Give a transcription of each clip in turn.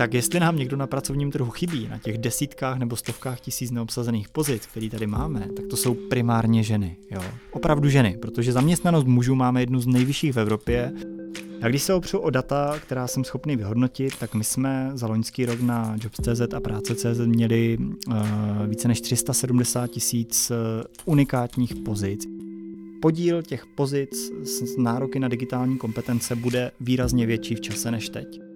Tak jestli nám někdo na pracovním trhu chybí, na těch desítkách nebo stovkách tisíc neobsazených pozic, které tady máme, tak to jsou primárně ženy. Jo? Opravdu ženy, protože zaměstnanost mužů máme jednu z nejvyšších v Evropě. A když se opřu o data, která jsem schopný vyhodnotit, tak my jsme za loňský rok na Jobs.cz a Práce.cz měli uh, více než 370 tisíc uh, unikátních pozic. Podíl těch pozic s nároky na digitální kompetence bude výrazně větší v čase než teď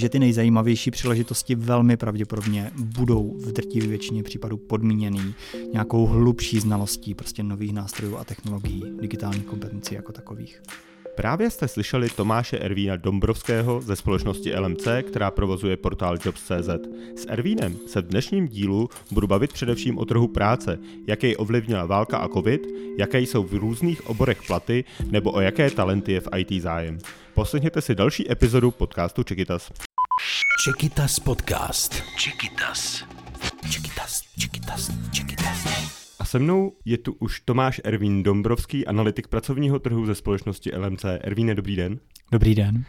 že ty nejzajímavější příležitosti velmi pravděpodobně budou v drtivé většině případů podmíněný nějakou hlubší znalostí prostě nových nástrojů a technologií, digitální kompetencí jako takových. Právě jste slyšeli Tomáše Ervína Dombrovského ze společnosti LMC, která provozuje portál Jobs.cz. S Ervínem se v dnešním dílu budu bavit především o trhu práce, jak jej ovlivnila válka a covid, jaké jsou v různých oborech platy nebo o jaké talenty je v IT zájem. Poslechněte si další epizodu podcastu Čekitas. Čekitas podcast. Čekitas. Čekitas, Čekitas, Čekitas. A se mnou je tu už Tomáš Ervín Dombrovský, analytik pracovního trhu ze společnosti LMC. Ervíne, dobrý den. Dobrý den.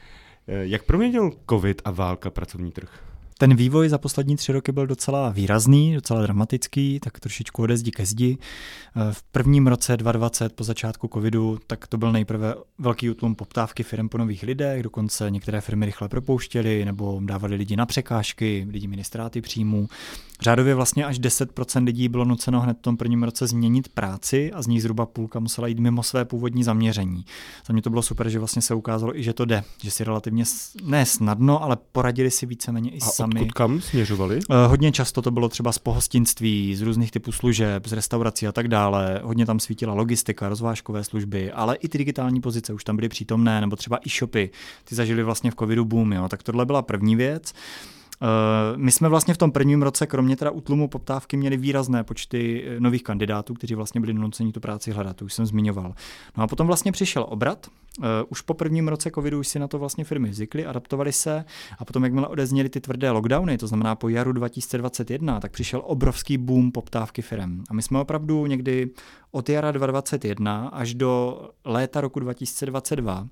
Eh, jak proměnil covid a válka pracovní trh? Ten vývoj za poslední tři roky byl docela výrazný, docela dramatický, tak trošičku ode zdi ke zdi. Eh, v prvním roce 2020 po začátku covidu, tak to byl nejprve velký útlum poptávky firm po nových lidech, dokonce některé firmy rychle propouštěly nebo dávali lidi na překážky, lidi měli ztráty příjmů. Řádově vlastně až 10% lidí bylo nuceno hned v tom prvním roce změnit práci a z ní zhruba půlka musela jít mimo své původní zaměření. Za mě to bylo super, že vlastně se ukázalo i, že to jde, že si relativně ne snadno, ale poradili si víceméně i a sami. Odkud kam směřovali? Uh, hodně často to bylo třeba z pohostinství, z různých typů služeb, z restaurací a tak dále. Hodně tam svítila logistika, rozvážkové služby, ale i ty digitální pozice už tam byly přítomné, nebo třeba e-shopy. Ty zažili vlastně v covidu boom, jo. tak tohle byla první věc. Eh, my jsme vlastně v tom prvním roce, kromě teda útlumu poptávky, měli výrazné počty eh, nových kandidátů, kteří vlastně byli nuceni tu práci hledat, to už jsem zmiňoval. No a potom vlastně přišel obrat, Uh, už po prvním roce covidu už si na to vlastně firmy zvykly, adaptovali se a potom, jakmile odezněly ty tvrdé lockdowny, to znamená po jaru 2021, tak přišel obrovský boom poptávky firm. A my jsme opravdu někdy od jara 2021 až do léta roku 2022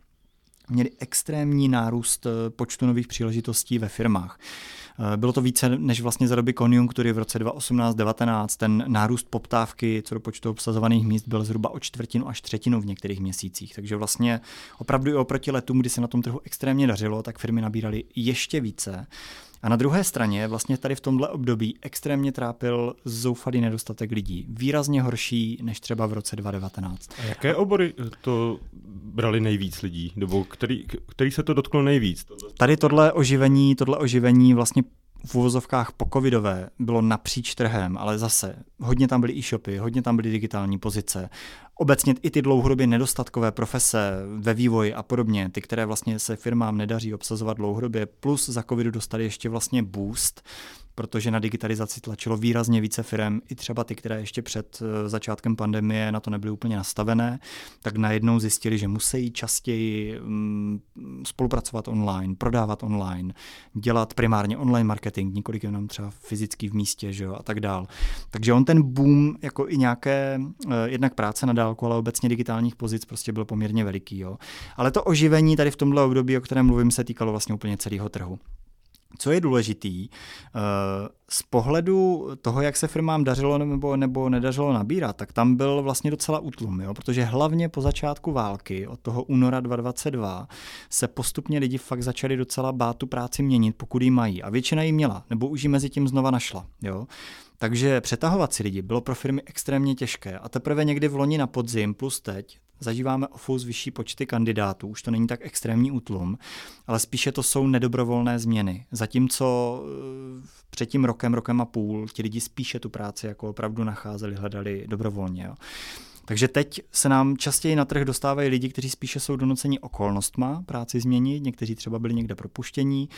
měli extrémní nárůst počtu nových příležitostí ve firmách. Eh, bylo to více než vlastně za doby konjunktury v roce 2018-19. Ten nárůst poptávky co do počtu obsazovaných míst byl zhruba o čtvrtinu až třetinu v některých měsících. Takže vlastně opravdu i oproti letům, kdy se na tom trhu extrémně dařilo, tak firmy nabíraly ještě více. A na druhé straně vlastně tady v tomhle období extrémně trápil zoufalý nedostatek lidí. Výrazně horší než třeba v roce 2019. A jaké obory to brali nejvíc lidí? Nebo který, který se to dotklo nejvíc? Tady tohle oživení, tohle oživení vlastně v uvozovkách pokovidové bylo napříč trhem, ale zase hodně tam byly e-shopy, hodně tam byly digitální pozice. Obecně i ty dlouhodobě nedostatkové profese ve vývoji a podobně, ty, které vlastně se firmám nedaří obsazovat dlouhodobě, plus za covidu dostali ještě vlastně boost, protože na digitalizaci tlačilo výrazně více firm, i třeba ty, které ještě před eh, začátkem pandemie na to nebyly úplně nastavené, tak najednou zjistili, že musí častěji mm, spolupracovat online, prodávat online, dělat primárně online marketing, několik jenom třeba fyzický v místě že jo, a tak dál. Takže on ten boom, jako i nějaké eh, jednak práce na dálku, ale obecně digitálních pozic prostě byl poměrně veliký. Jo. Ale to oživení tady v tomhle období, o kterém mluvím, se týkalo vlastně úplně celého trhu. Co je důležitý, eh, z pohledu toho, jak se firmám dařilo nebo, nebo nedařilo nabírat, tak tam byl vlastně docela útlum, jo? protože hlavně po začátku války, od toho února 2022, se postupně lidi fakt začali docela bát tu práci měnit, pokud ji mají. A většina ji měla, nebo už ji mezi tím znova našla. Jo? Takže přetahovat si lidi bylo pro firmy extrémně těžké a teprve někdy v loni na podzim plus teď zažíváme o fous vyšší počty kandidátů, už to není tak extrémní útlum, ale spíše to jsou nedobrovolné změny. Zatímco eh, před tím rokem, rokem a půl ti lidi spíše tu práci jako opravdu nacházeli, hledali dobrovolně. Jo. Takže teď se nám častěji na trh dostávají lidi, kteří spíše jsou donoceni okolnostma práci změnit, někteří třeba byli někde propuštění.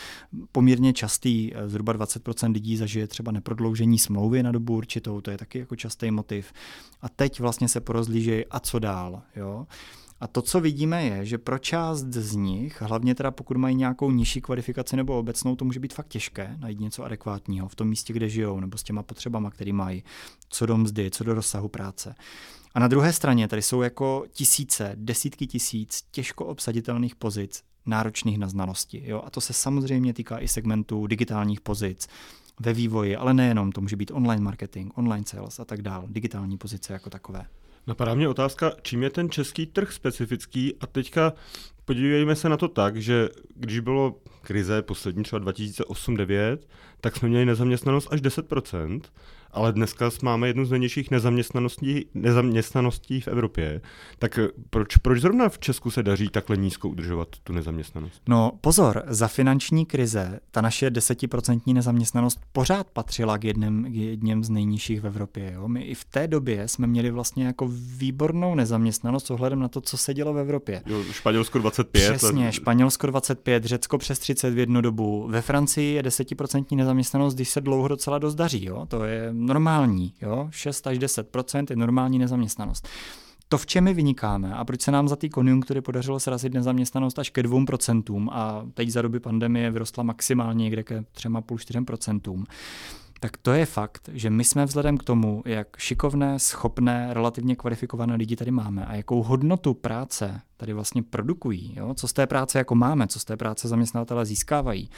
Poměrně častý, eh, zhruba 20% lidí zažije třeba neprodloužení smlouvy na dobu určitou, to je taky jako častý motiv. A teď vlastně se porozlížejí a co dál. Jo? A to, co vidíme, je, že pro část z nich, hlavně teda pokud mají nějakou nižší kvalifikaci nebo obecnou, to může být fakt těžké najít něco adekvátního v tom místě, kde žijou, nebo s těma potřebama, které mají, co do mzdy, co do rozsahu práce. A na druhé straně tady jsou jako tisíce, desítky tisíc těžko obsaditelných pozic, náročných na znalosti. Jo? A to se samozřejmě týká i segmentu digitálních pozic, ve vývoji, ale nejenom, to může být online marketing, online sales a tak dále, digitální pozice jako takové. Napadá mě otázka, čím je ten český trh specifický? A teďka podívejme se na to tak, že když bylo krize poslední třeba 2008-2009, tak jsme měli nezaměstnanost až 10%, ale dneska máme jednu z nejnižších nezaměstnaností, nezaměstnaností v Evropě. Tak proč, proč zrovna v Česku se daří takhle nízko udržovat tu nezaměstnanost? No pozor, za finanční krize ta naše desetiprocentní nezaměstnanost pořád patřila k jedním, k jedním z nejnižších v Evropě. Jo? My i v té době jsme měli vlastně jako výbornou nezaměstnanost s ohledem na to, co se dělo v Evropě. Jo, Španělsko 25. Přesně, let... Španělsko 25, Řecko přes 30 v jednu dobu. Ve Francii je desetiprocentní nezaměstnanost, když se dlouho docela dost daří. Jo? To je normální, jo? 6 až 10% je normální nezaměstnanost. To, v čem my vynikáme a proč se nám za té konjunktury podařilo srazit nezaměstnanost až ke 2% a teď za doby pandemie vyrostla maximálně někde ke 3,5-4%, tak to je fakt, že my jsme vzhledem k tomu, jak šikovné, schopné, relativně kvalifikované lidi tady máme a jakou hodnotu práce tady vlastně produkují, jo? co z té práce jako máme, co z té práce zaměstnavatele získávají,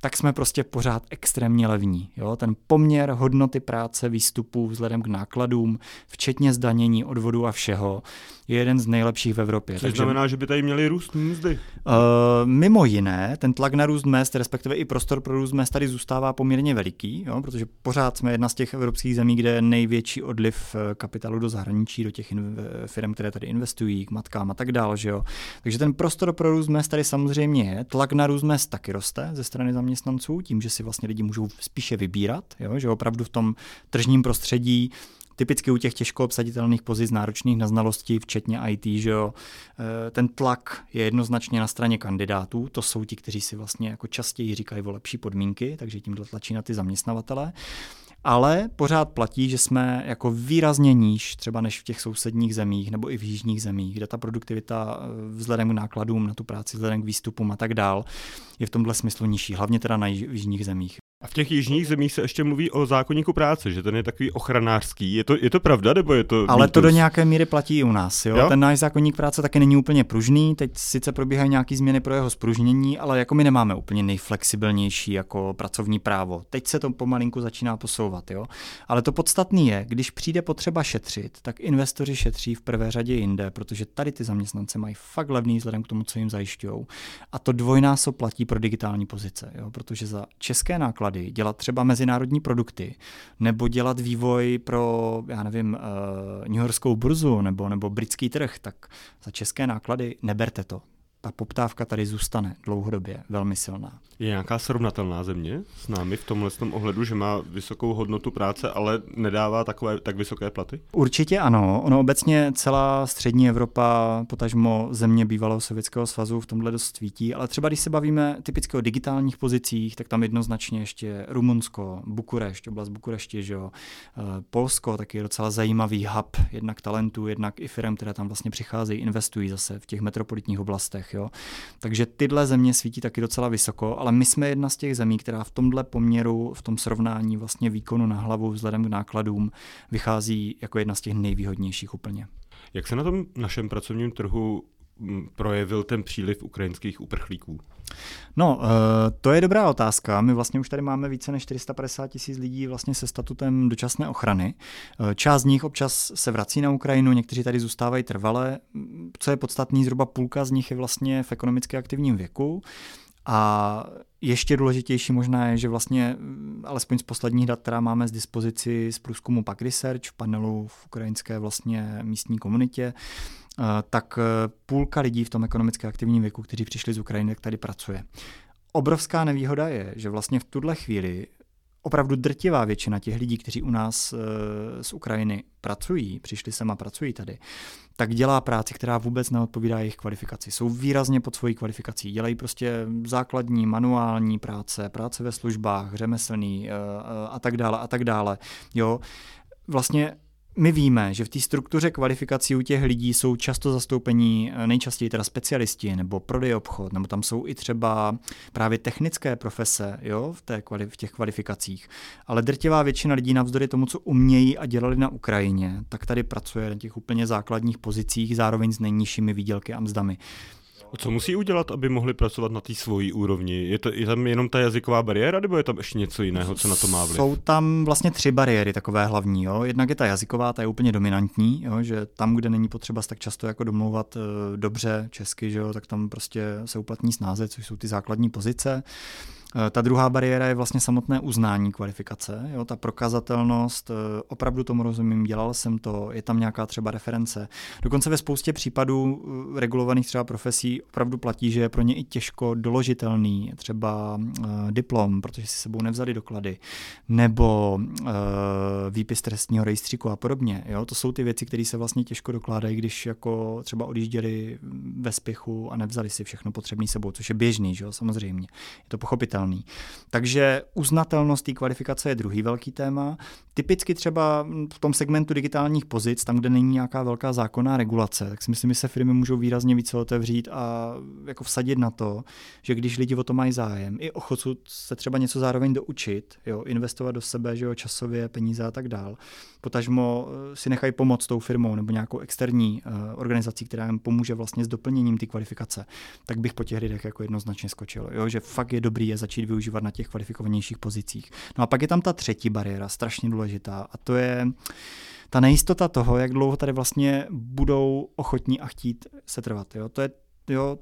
tak jsme prostě pořád extrémně levní. Jo? Ten poměr hodnoty práce, výstupů vzhledem k nákladům, včetně zdanění, odvodu a všeho, je jeden z nejlepších v Evropě. Což Takže, znamená, že by tady měli růst mzdy? Uh, mimo jiné, ten tlak na růst mest, respektive i prostor pro růst mest tady zůstává poměrně veliký, jo? protože pořád jsme jedna z těch evropských zemí, kde je největší odliv eh, kapitálu do zahraničí, do těch firm, které tady investují, k matkám a tak dále. Že jo? Takže ten prostor pro růst mest tady samozřejmě je. Tlak na růst mest taky roste ze strany zaměstnanců, tím, že si vlastně lidi můžou spíše vybírat, jo? že opravdu v tom tržním prostředí typicky u těch těžko obsaditelných pozic náročných na znalosti, včetně IT, že jo, eh, ten tlak je jednoznačně na straně kandidátů, to jsou ti, kteří si vlastně jako častěji říkají o lepší podmínky, takže tím tlačí na ty zaměstnavatele ale pořád platí, že jsme jako výrazně níž třeba než v těch sousedních zemích nebo i v jižních zemích, kde ta produktivita eh, vzhledem k nákladům na tu práci, vzhledem k výstupům a tak dál je v tomhle smyslu nižší, hlavně teda na jižních zemích. A v těch jižních zemích se ještě mluví o zákonníku práce, že ten je takový ochranářský. Je to, je to pravda, nebo je to Ale mýtus? to do nějaké míry platí i u nás. Jo? jo? Ten náš zákonník práce taky není úplně pružný. Teď sice probíhají nějaké změny pro jeho spružnění, ale jako my nemáme úplně nejflexibilnější jako pracovní právo. Teď se to pomalinku začíná posouvat. Jo? Ale to podstatné je, když přijde potřeba šetřit, tak investoři šetří v prvé řadě jinde, protože tady ty zaměstnance mají fakt levný vzhledem k tomu, co jim zajišťují. A to dvojnásob platí pro digitální pozice, jo? protože za české náklady náklady, dělat třeba mezinárodní produkty, nebo dělat vývoj pro, já nevím, uh, New Yorkskou burzu nebo, nebo britský trh, tak za české náklady neberte to ta poptávka tady zůstane dlouhodobě velmi silná. Je nějaká srovnatelná země s námi v tomhle tom ohledu, že má vysokou hodnotu práce, ale nedává takové tak vysoké platy? Určitě ano. Ono obecně celá střední Evropa, potažmo země bývalého Sovětského svazu v tomhle dost svítí, ale třeba když se bavíme typicky o digitálních pozicích, tak tam jednoznačně ještě Rumunsko, Bukurešť, oblast Bukurešti, že jo, eh, Polsko, taky je docela zajímavý hub, jednak talentů, jednak i firm, které tam vlastně přicházejí, investují zase v těch metropolitních oblastech. Jo. Takže tyhle země svítí taky docela vysoko, ale my jsme jedna z těch zemí, která v tomhle poměru, v tom srovnání vlastně výkonu na hlavu vzhledem k nákladům vychází jako jedna z těch nejvýhodnějších úplně. Jak se na tom našem pracovním trhu projevil ten příliv ukrajinských uprchlíků? No, eh, to je dobrá otázka. My vlastně už tady máme více než 450 tisíc lidí vlastně se statutem dočasné ochrany. Eh, část z nich občas se vrací na Ukrajinu, někteří tady zůstávají trvale. Co je podstatný, zhruba půlka z nich je vlastně v ekonomicky aktivním věku. A ještě důležitější možná je, že vlastně, alespoň z posledních dat, která máme z dispozici z průzkumu PAK Research panelu v ukrajinské vlastně místní komunitě, tak eh, půlka lidí v tom ekonomicky aktivním věku, kteří přišli z Ukrajiny, tak tady pracuje. Obrovská nevýhoda je, že vlastně v tuhle chvíli opravdu drtivá většina těch lidí, kteří u nás eh, z Ukrajiny pracují, přišli sem a pracují tady, tak dělá práci, která vůbec neodpovídá jejich kvalifikaci. Jsou výrazně pod svojí kvalifikací. Dělají prostě základní manuální práce, práce ve službách, řemeslný eh, eh, a tak dále a tak dále. Jo, vlastně my víme, že v té struktuře kvalifikací u těch lidí jsou často zastoupení eh, nejčastěji teda specialisti nebo prodej obchod, nebo tam jsou i třeba právě technické profese jo, v, té, v těch kvalifikacích. Ale drtivá většina lidí navzdory tomu, co umějí a dělali na Ukrajině, tak tady pracuje na těch úplně základních pozicích, zároveň s nejnižšími výdělky a mzdami. Co musí udělat, aby mohli pracovat na té svojí úrovni? Je, to, je tam jenom ta jazyková bariéra, nebo je tam ještě něco jiného, co na to má vliv? Jsou tam vlastně tři bariéry takové hlavní. Jo. Jednak je ta jazyková, ta je úplně dominantní, jo, že tam, kde není potřeba tak často jako domlouvat e, dobře česky, že jo, tak tam prostě se uplatní snáze, což jsou ty základní pozice. Eh, ta druhá bariéra je vlastně samotné uznání kvalifikace, jo, ta prokazatelnost, eh, opravdu tomu rozumím, dělal jsem to, je tam nějaká třeba reference. Dokonce ve spoustě případů eh, regulovaných třeba profesí opravdu platí, že je pro ně i těžko doložitelný třeba diplom, protože si sebou nevzali doklady, nebo výpis trestního rejstříku a podobně. Jo. To jsou ty věci, které se vlastně těžko dokládají, když jako třeba odjížděli ve spěchu a nevzali si všechno potřebné sebou, což je běžný, že jo, samozřejmě. Je to pochopitelné uznatelný. Takže uznatelnost té kvalifikace je druhý velký téma. Typicky třeba v tom segmentu digitálních pozic, tam, kde není nějaká velká zákonná regulace, tak si myslím, že se firmy můžou výrazně více otevřít a jako vsadit na to, že když lidi o to mají zájem, i ochotu se třeba něco zároveň doučit, jo, investovat do sebe, že jo, časově, peníze a tak dál, potažmo eh, si nechají pomoct tou firmou nebo nějakou externí uh, organizací, která jim pomůže vlastně s doplněním té kvalifikace, tak bych po těch lidech jako jednoznačně skočil. Jo? Že fakt je dobrý je začít využívat na těch kvalifikovanějších pozicích. No a pak je tam ta třetí bariéra, strašně důležitá, a to je ta nejistota toho, jak dlouho tady vlastně budou ochotní a chtít se trvat. Jo? To je jo,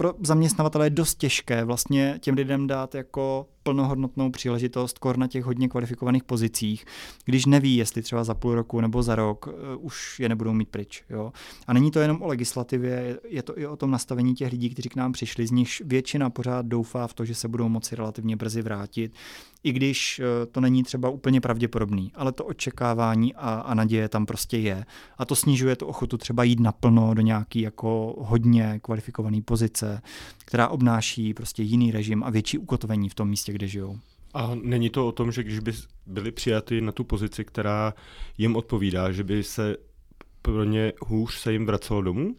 pro zaměstnavatele je dost těžké vlastně těm lidem dát jako plnohodnotnou příležitost kor na těch hodně kvalifikovaných pozicích, když neví, jestli třeba za půl roku nebo za rok uh, už je nebudou mít pryč. Jo? A není to jenom o legislativě, je to i o tom nastavení těch lidí, kteří k nám přišli, z nichž většina pořád doufá v to, že se budou moci relativně brzy vrátit, i když uh, to není třeba úplně pravděpodobný, ale to očekávání a, a naděje tam prostě je. A to snižuje tu ochotu třeba jít naplno do nějaký jako hodně kvalifikované pozice, která obnáší prostě jiný režim a větší ukotvení v tom místě, kde žijou. A není to o tom, že když by byli přijaty na tu pozici, která jim odpovídá, že by se pro ně hůř se jim vracelo domů?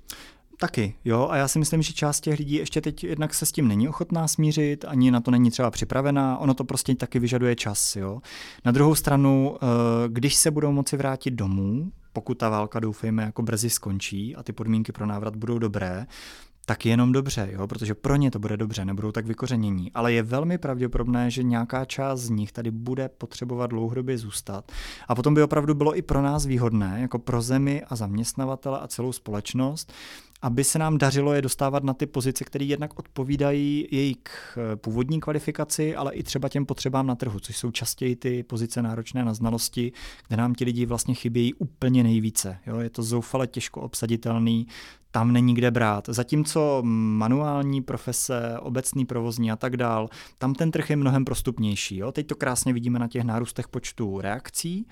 Taky, jo, a já si myslím, že část těch lidí ještě teď jednak se s tím není ochotná smířit, ani na to není třeba připravená, ono to prostě taky vyžaduje čas, jo. Na druhou stranu, eh, když se budou moci vrátit domů, pokud ta válka doufejme jako brzy skončí a ty podmínky pro návrat budou dobré, tak jenom dobře, jo? protože pro ně to bude dobře, nebudou tak vykořenění. Ale je velmi pravděpodobné, že nějaká část z nich tady bude potřebovat dlouhodobě zůstat. A potom by opravdu bylo i pro nás výhodné, jako pro zemi a zaměstnavatele a celou společnost, aby se nám dařilo je dostávat na ty pozice, které jednak odpovídají jejich eh, původní kvalifikaci, ale i třeba těm potřebám na trhu, což jsou častěji ty pozice náročné na znalosti, kde nám ti lidi vlastně chybějí úplně nejvíce. Jo? Je to zoufale těžko obsaditelný, tam není kde brát. Zatímco manuální profese, obecný provozní a tak dál, tam ten trh je mnohem prostupnější. Jo? Teď to krásně vidíme na těch nárůstech počtu reakcí.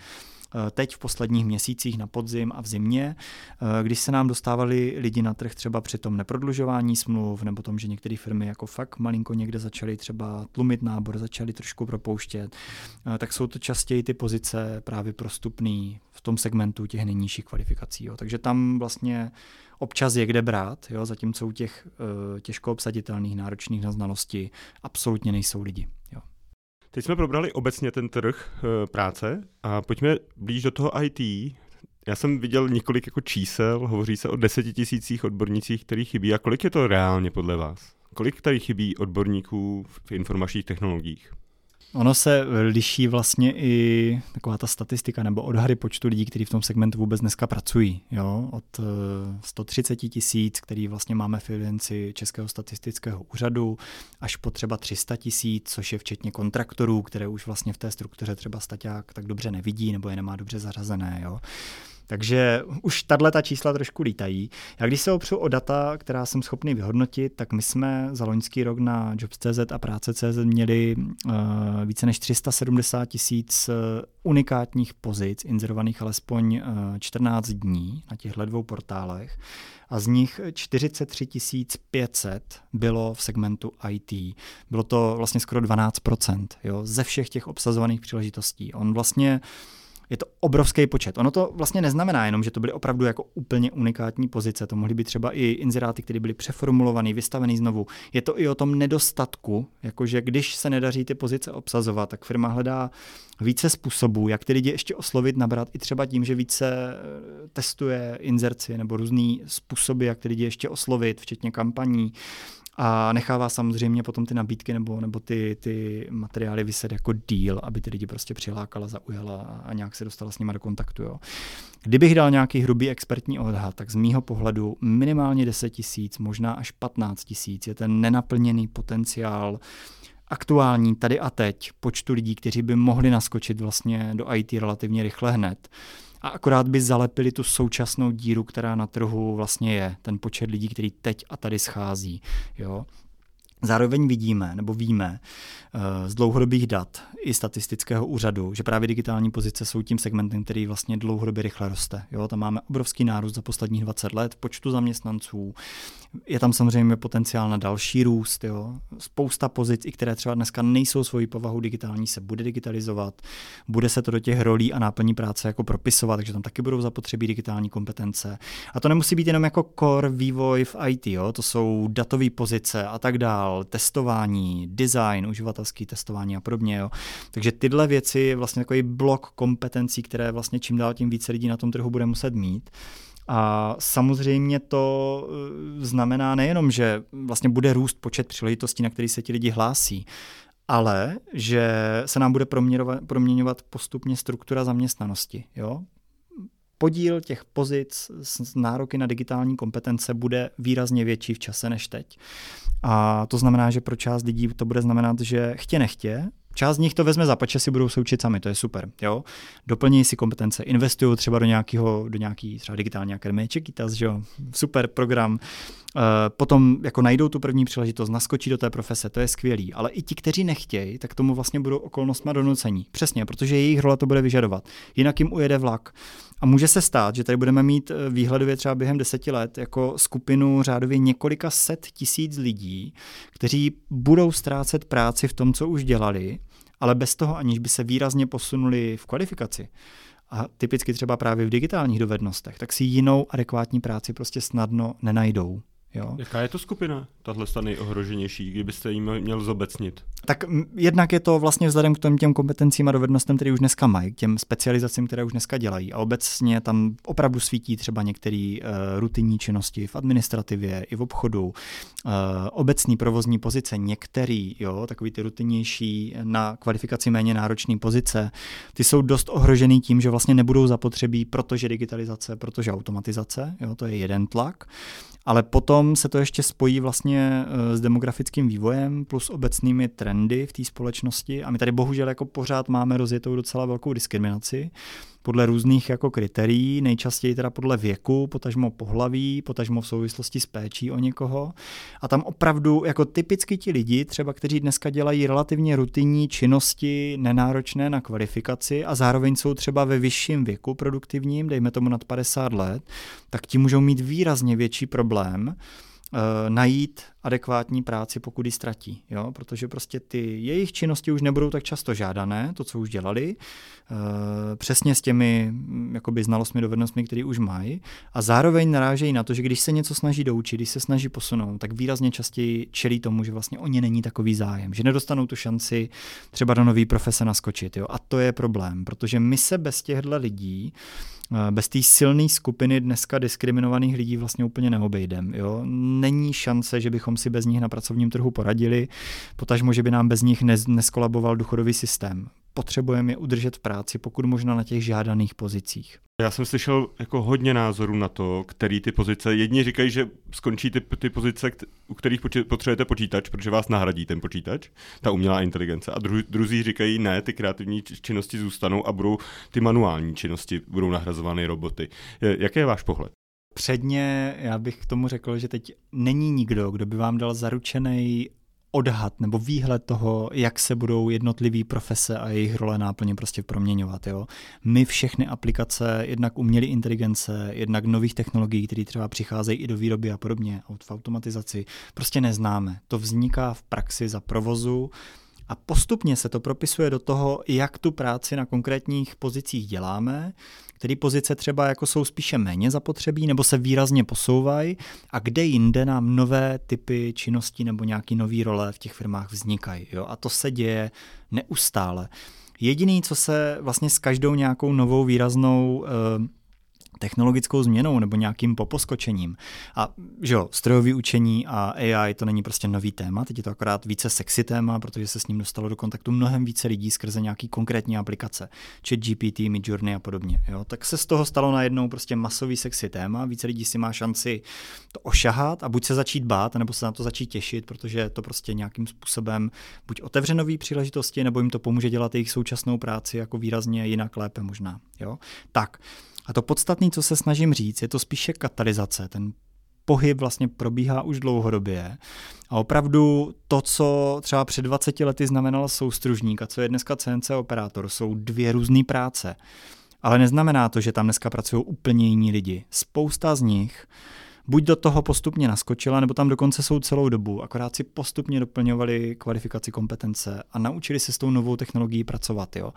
Teď v posledních měsících na podzim a v zimě, eh, když se nám dostávali lidi na trh třeba při tom neprodlužování smluv nebo tom, že některé firmy jako fakt malinko někde začaly třeba tlumit nábor, začaly trošku propouštět, eh, tak jsou to častěji ty pozice právě prostupný v tom segmentu těch nejnižších kvalifikací. Jo. Takže tam vlastně občas je kde brát, jo, zatímco u těch těžko obsaditelných, náročných na znalosti absolutně nejsou lidi. Teď jsme probrali obecně ten trh e, práce a pojďme blíž do toho IT. Já jsem viděl několik jako čísel, hovoří se o deseti tisících odbornících, který chybí. A kolik je to reálně podle vás? Kolik tady chybí odborníků v informačních technologiích? Ono se liší vlastně i taková ta statistika nebo odhady počtu lidí, kteří v tom segmentu vůbec dneska pracují. Jo? Od 130 eh, tisíc, který vlastně máme v evidenci Českého statistického úřadu, až po třeba 300 tisíc, což je včetně kontraktorů, které už vlastně v té struktuře třeba staťák tak dobře nevidí nebo je nemá dobře zařazené. Jo? Takže už tahle ta čísla trošku lítají. Já když se opřu o data, která jsem schopný vyhodnotit, tak my jsme za loňský rok na Jobs.cz a Práce.cz měli uh, více než 370 tisíc uh, unikátních pozic, inzerovaných alespoň uh, 14 dní na těchto dvou portálech a z nich 43 500 bylo v segmentu IT. Bylo to vlastně skoro 12% jo, ze všech těch obsazovaných příležitostí. On vlastně uh, Je to obrovský počet. Ono to vlastně neznamená jenom, že to byly opravdu jako úplně unikátní pozice. To mohly být třeba i inzeráty, které byly přeformulované, vystavené znovu. Je to i o tom nedostatku, jakože když se nedaří ty pozice obsazovat, tak firma hledá více způsobů, jak ty lidi ještě oslovit, nabrat i třeba tím, že více eh, testuje inzerci nebo různý způsoby, jak ty lidi ještě oslovit, včetně kampaní a nechává samozřejmě potom ty nabídky nebo, nebo ty, ty materiály vyset jako deal, aby ty lidi prostě přilákala, zaujala a nějak se dostala s nimi do kontaktu. Jo. Kdybych dal nějaký hrubý expertní odhad, tak z mýho pohledu minimálně 10 tisíc, možná až 15 tisíc je ten nenaplněný potenciál aktuální tady a teď počtu lidí, kteří by mohli naskočit vlastně do IT relativně rychle hned a akorát by zalepili tu současnou díru, která na trhu vlastně je, ten počet lidí, který teď a tady schází. Jo? Zároveň vidíme, nebo víme eh, z dlouhodobých dat i statistického úřadu, že právě digitální pozice jsou tím segmentem, který vlastně dlouhodobě rychle roste. Jo, tam máme obrovský nárůst za posledních 20 let počtu zaměstnanců. Je tam samozřejmě potenciál na další růst. Jo. Spousta pozic, i které třeba dneska nejsou svojí povahu digitální, se bude digitalizovat. Bude se to do těch rolí a náplní práce jako propisovat, takže tam taky budou zapotřebí digitální kompetence. A to nemusí být jenom jako core vývoj v IT, jo. to jsou datové pozice a tak dál, testování, design, uživatelský testování a podobně. Jo. Takže tyhle věci je vlastně takový blok kompetencí, které vlastně čím dál tím více lidí na tom trhu bude muset mít. A samozřejmě to eh, znamená nejenom, že vlastně bude růst počet příležitostí, na který se ti lidi hlásí, ale že se nám bude proměňovat postupně struktura zaměstnanosti. Jo? Podíl těch pozic s nároky na digitální kompetence bude výrazně větší v čase než teď. A to znamená, že pro část lidí to bude znamenat, že chtě nechtě Část z nich to vezme za pače, si budou se učit sami, to je super. Jo? Doplní si kompetence, investují třeba do nějakého, do nějaký třeba digitální akademie Čekitas, že jo? super program. Uh, potom jako najdou tu první příležitost, naskočí do té profese, to je skvělý. Ale i ti, kteří nechtějí, tak tomu vlastně budou okolnostma donucení. Přesně, protože jejich role to bude vyžadovat. Jinak jim ujede vlak. A může se stát, že tady budeme mít eh, výhledově třeba během deseti let jako skupinu řádově několika set tisíc lidí, kteří budou ztrácet práci v tom, co už dělali, ale bez toho, aniž by se výrazně posunuli v kvalifikaci a typicky třeba právě v digitálních dovednostech, tak si jinou adekvátní práci prostě snadno nenajdou. Jo. Jaká je to skupina, tahle ta nejohroženější, kdybyste jim měl zobecnit? Tak jednak je to vlastně vzhledem k těm, těm kompetencím a dovednostem, které už dneska mají, k těm specializacím, které už dneska dělají. A obecně tam opravdu svítí třeba některé uh, rutinní činnosti v administrativě i v obchodu, uh, obecní provozní pozice, některý, jo, takový ty rutinnější na kvalifikaci méně náročné pozice, ty jsou dost ohrožený tím, že vlastně nebudou zapotřebí, protože digitalizace, protože automatizace, jo, to je jeden tlak. Ale potom se to ještě spojí vlastně eh, s demografickým vývojem plus obecnými trendy v té společnosti. A my tady bohužel jako pořád máme rozjetou docela velkou diskriminaci podle různých jako kritérií, nejčastěji teda podle věku, potažmo pohlaví, potažmo v souvislosti s péčí o někoho. A tam opravdu jako typicky ti lidi, třeba kteří dneska dělají relativně rutinní činnosti, nenáročné na kvalifikaci a zároveň jsou třeba ve vyšším věku produktivním, dejme tomu nad 50 let, tak ti můžou mít výrazně větší problém uh, najít adekvátní práci, pokud ji ztratí. Jo? Protože prostě ty jejich činnosti už nebudou tak často žádané, to, co už dělali, uh, přesně s těmi mm, jakoby, znalostmi, dovednostmi, které už mají. A zároveň narážejí na to, že když se něco snaží doučit, když se snaží posunout, tak výrazně častěji čelí tomu, že vlastně o ně není takový zájem, že nedostanou tu šanci třeba do nové profese naskočit. Jo? A to je problém, protože my se bez těchto lidí eh, bez té silné skupiny dneska diskriminovaných lidí vlastně úplně neobejdem. Jo? Není šance, že bychom si bez nich na pracovním trhu poradili, potažmo, že by nám bez nich neskolaboval důchodový systém. Potřebujeme je udržet v práci, pokud možno na těch žádaných pozicích. Já jsem slyšel jako hodně názorů na to, který ty pozice. Jedni říkají, že skončí ty, ty pozice, u kterých potřebujete počítač, protože vás nahradí ten počítač, ta umělá inteligence. A dru, druzí říkají, ne, ty kreativní činnosti zůstanou a budou ty manuální činnosti budou nahrazovány roboty. Jaký je váš pohled? Předně já bych k tomu řekl, že teď není nikdo, kdo by vám dal zaručený odhad nebo výhled toho, jak se budou jednotlivé profese a jejich role náplně prostě proměňovat. Jo. My všechny aplikace, jednak umělé inteligence, jednak nových technologií, které třeba přicházejí i do výroby a podobně, v automatizaci, prostě neznáme. To vzniká v praxi za provozu, A postupně se to propisuje do toho, jak tu práci na konkrétních pozicích děláme, které pozice třeba jako jsou spíše méně zapotřebí nebo se výrazně posouvají a kde jinde nám nové typy činností nebo nějaký nový role v těch firmách vznikají. Jo? A to se děje neustále. Jediný, co se vlastně s každou nějakou novou výraznou uh, technologickou změnou nebo nějakým poposkočením. A že jo, strojový učení a AI to není prostě nový téma, teď je to akorát více sexy téma, protože se s ním dostalo do kontaktu mnohem více lidí skrze nějaký konkrétní aplikace, chat GPT, Midjourney a podobně. Jo? Tak se z toho stalo najednou prostě masový sexy téma, více lidí si má šanci to ošahat a buď se začít bát, nebo se na to začít těšit, protože to prostě nějakým způsobem buď otevře nové příležitosti, nebo jim to pomůže dělat jejich současnou práci jako výrazně jinak lépe možná. Jo? Tak, a to podstatné, co se snažím říct, je to spíše katalyzace. Ten pohyb vlastně probíhá už dlouhodobě. A opravdu to, co třeba před 20 lety znamenal soustružník a co je dneska CNC operátor, jsou dvě různé práce. Ale neznamená to, že tam dneska pracují úplně jiní lidi. Spousta z nich buď do toho postupně naskočila, nebo tam dokonce jsou celou dobu, akorát si postupně doplňovali kvalifikaci kompetence a naučili se s tou novou technologií pracovat. Jo.